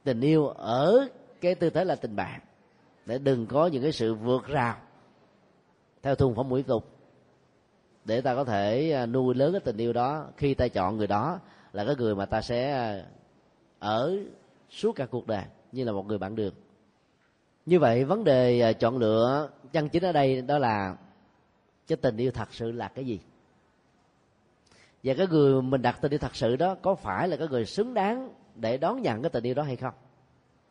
Tình yêu ở cái tư thế là tình bạn để đừng có những cái sự vượt rào theo thuần phong mỹ tục. Để ta có thể à, nuôi lớn cái tình yêu đó. Khi ta chọn người đó là cái người mà ta sẽ à, ở suốt cả cuộc đời như là một người bạn đường như vậy, vấn đề à, chọn lựa chân chính ở đây đó là cái tình yêu thật sự là cái gì? Và cái người mình đặt tình yêu thật sự đó có phải là cái người xứng đáng để đón nhận cái tình yêu đó hay không?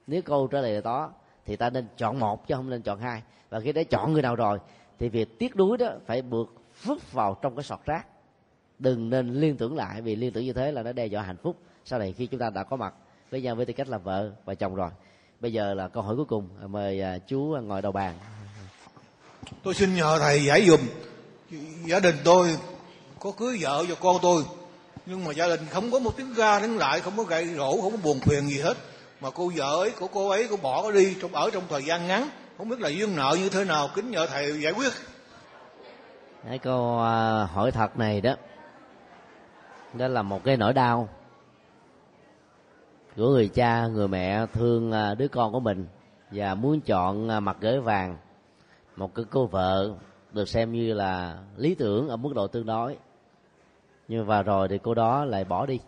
Nếu câu trả lời là đó thì ta nên chọn một chứ không nên chọn hai. Và khi đã chọn người nào rồi, thì việc tiếc đuối đó phải buộc vứt vào trong cái sọt rác. Đừng nên liên tưởng lại, vì liên tưởng như thế là nó đe dọa hạnh phúc. Sau này khi chúng ta đã có mặt với nhau với tư cách là vợ và chồng rồi, bây giờ là câu hỏi cuối cùng. Mời à, chú ngồi đầu bàn.
Tôi xin nhờ thầy giải dùm gia đình tôi có cưới vợ cho con tôi, nhưng mà gia đình không có một tiếng ga tiếng lại, không có gậy rổ, không có buồn phiền gì hết mà cô vợ ấy của cô ấy, cô bỏ nó đi, trong, ở trong thời gian ngắn. Không biết là duyên nợ như thế nào, kính nhờ thầy giải quyết.
Cái câu à, hỏi thật này đó. Đó là một cái nỗi đau của người cha, người mẹ thương à, đứa con của mình và muốn chọn à, mặt gửi vàng một cái cô vợ được xem như là lý tưởng ở mức độ tương đối. Nhưng và rồi thì cô đó lại bỏ đi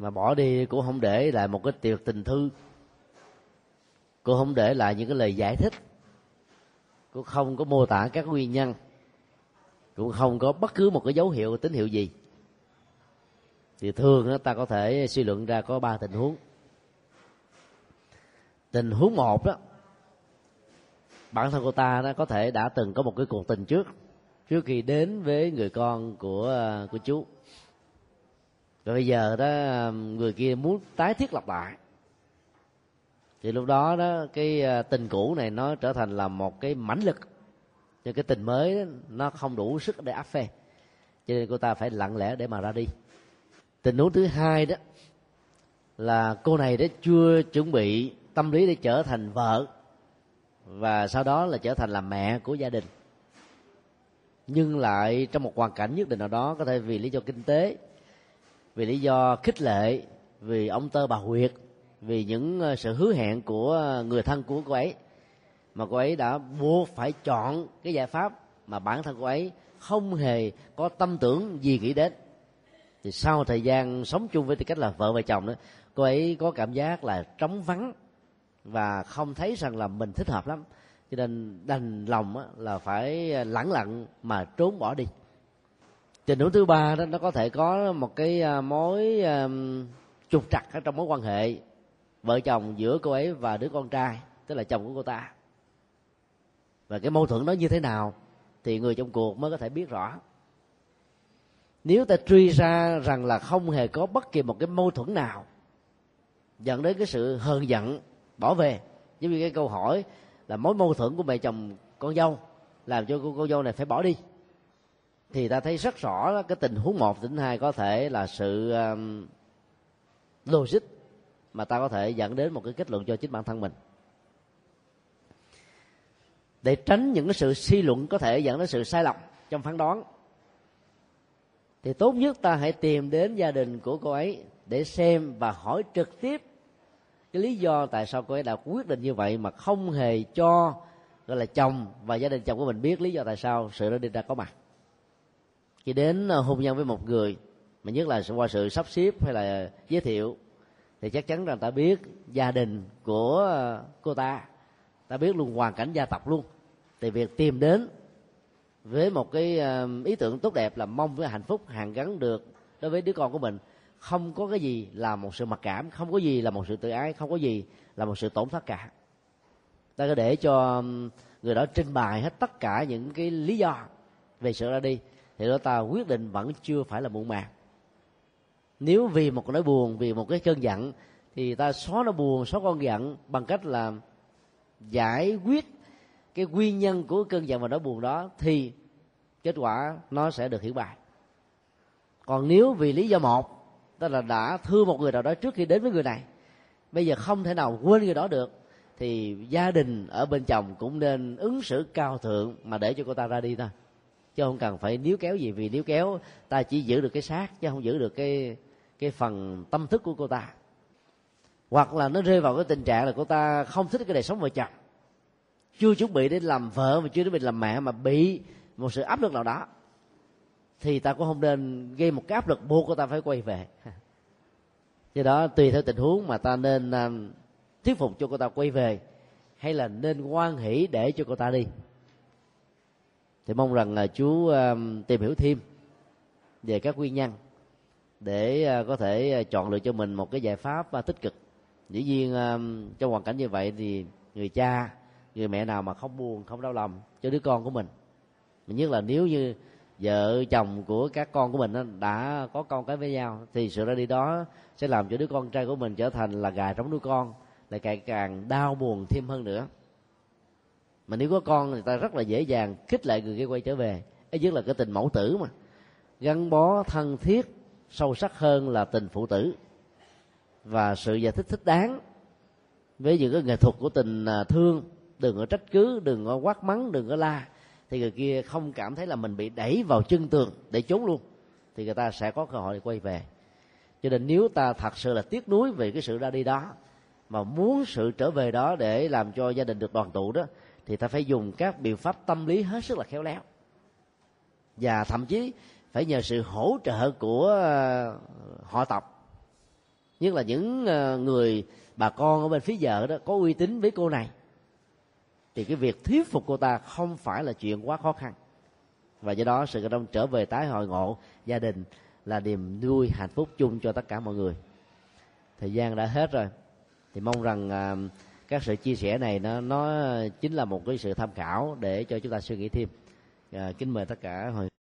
mà bỏ đi cũng không để lại một cái tiệc tình thư. Cô không để lại những cái lời giải thích. Cô không có mô tả các nguyên nhân. Cũng không có bất cứ một cái dấu hiệu, tín hiệu gì. Thì thường ta có thể suy luận ra có ba tình huống. Tình huống một đó bản thân cô ta đó có thể đã từng có một cái cuộc tình trước. Trước khi đến với người con của à, của chú rồi bây giờ đó người kia muốn tái thiết lập lại. Thì lúc đó đó cái à, tình cũ này nó trở thành là một cái mãnh lực. Cho cái tình mới đó, nó không đủ sức để áp phê. Cho nên cô ta phải lặng lẽ để mà ra đi. Tình huống thứ hai đó là cô này đã chưa chuẩn bị tâm lý để trở thành vợ. Và sau đó là trở thành là mẹ của gia đình. Nhưng lại trong một hoàn cảnh nhất định nào đó có thể vì lý do kinh tế vì lý do khích lệ, vì ông tơ bà huyệt, vì những ờ, sự hứa hẹn của ờ, người thân của cô ấy. Mà cô ấy đã buộc phải chọn cái giải pháp mà bản thân cô ấy không hề có tâm tưởng gì nghĩ đến. Thì sau thời gian sống chung với tư cách là vợ và chồng đó, cô ấy có cảm giác là trống vắng và không thấy rằng là mình thích hợp lắm. Cho nên đành lòng là phải ờ, lẳng lặng mà trốn bỏ đi tình huống thứ ba đó nó có thể có một cái à, mối um, trục trặc ở trong mối quan hệ vợ chồng giữa cô ấy và đứa con trai tức là chồng của cô ta. Và cái mâu thuẫn đó như thế nào thì người trong cuộc mới có thể biết rõ. Nếu ta truy ra rằng là không hề có bất kỳ một cái mâu thuẫn nào dẫn đến cái sự hờn giận bỏ về giống như cái câu hỏi là mối mâu thuẫn của mẹ chồng con dâu làm cho cô, cô dâu này phải bỏ đi thì ta thấy rất rõ cái tình huống một tình hai có thể là sự um, logic mà ta có thể dẫn đến một cái kết luận cho chính bản thân mình. Để tránh những cái sự suy luận có thể dẫn đến sự sai lầm trong phán đoán thì tốt nhất ta hãy tìm đến gia đình của cô ấy để xem và hỏi trực tiếp cái lý do tại sao cô ấy đã quyết định như vậy mà không hề cho gọi là chồng và gia đình chồng của mình biết lý do tại sao sự đó đi ra có mặt khi đến ờ, hôn nhân với một người, mà nhất là qua sự sắp xếp hay là giới thiệu, thì chắc chắn rằng ta biết gia đình của ờ, cô ta. Ta biết luôn hoàn cảnh gia tộc luôn. Thì việc tìm đến với một cái ờ, ý tưởng tốt đẹp là mong với hạnh phúc hàng gắn được đối với đứa con của mình. Không có cái gì là một sự mặc cảm, không có gì là một sự tự ái, không có gì là một sự tổn thất cả. Ta có để cho người đó trình bày hết tất cả những cái lý do về sự ra đi thì đó ta quyết định vẫn chưa phải là muộn màng. Nếu vì một nỗi buồn, vì một cái cơn giận, thì ta xóa nó buồn, xóa con giận bằng cách là giải quyết cái nguyên nhân của cơn giận và nỗi buồn đó, thì kết quả nó sẽ được hiểu bài. Còn nếu vì lý do một, tức là đã thương một người nào đó trước khi đến với người này, bây giờ không thể nào quên người đó được, thì gia đình ở bên chồng cũng nên ứng xử cao thượng mà để cho cô ta ra đi thôi chứ không cần phải níu kéo gì vì níu kéo. Ta chỉ giữ được cái xác chứ không giữ được cái cái phần tâm thức của cô ta. Hoặc là nó rơi vào cái tình trạng là cô ta không thích cái đời sống vợ chồng. Chưa chuẩn bị để làm vợ mà chưa chuẩn bị làm mẹ mà bị một sự áp lực nào đó, thì ta cũng không nên gây một cái áp lực buộc cô ta phải quay về. <laughs> Do đó tùy theo tình huống mà ta nên à, thuyết phục cho cô ta quay về, hay là nên quan hỷ để cho cô ta đi thì mong rằng là chú um, tìm hiểu thêm về các nguyên nhân để à, có thể à, chọn lựa cho mình một cái giải pháp à, tích cực. Dĩ nhiên um, trong hoàn cảnh như vậy thì người cha, người mẹ nào mà không buồn, không đau lòng cho đứa con của mình. Nhất là nếu như vợ, chồng của các con của mình đã có con cái với nhau, thì sự ra đi đó sẽ làm cho đứa con trai của mình trở thành là gà trống đứa con, lại càng càng đau buồn thêm hơn nữa mà nếu có con người ta rất là dễ dàng khích lại người kia quay trở về. Ấy nhất là cái tình mẫu tử mà. Gắn bó thân thiết, sâu sắc hơn là tình phụ tử. Và sự giải thích thích đáng với những cái nghệ thuật của tình à, thương. Đừng có trách cứ, đừng có quát mắng, đừng có la. Thì người kia không cảm thấy là mình bị đẩy vào chân tường để trốn luôn. Thì người ta sẽ có cơ hội để quay về. Cho nên nếu ta thật sự là tiếc nuối về cái sự ra đi đó, mà muốn sự trở về đó để làm cho gia đình được đoàn tụ đó thì ta phải dùng các biện pháp tâm lý hết sức là khéo léo. Và thậm chí phải nhờ sự hỗ trợ của ờ, họ tộc. Nhất là những ờ, người bà con ở bên phía vợ đó có uy tín với cô này. Thì cái việc thuyết phục cô ta không phải là chuyện quá khó khăn. Và do đó sự đông trở về tái hội ngộ gia đình là niềm vui hạnh phúc chung cho tất cả mọi người. Thời gian đã hết rồi. Thì mong rằng ờ, các sự chia sẻ này nó nó chính là một cái sự tham khảo để cho chúng ta suy nghĩ thêm. À, kính mời tất cả hồi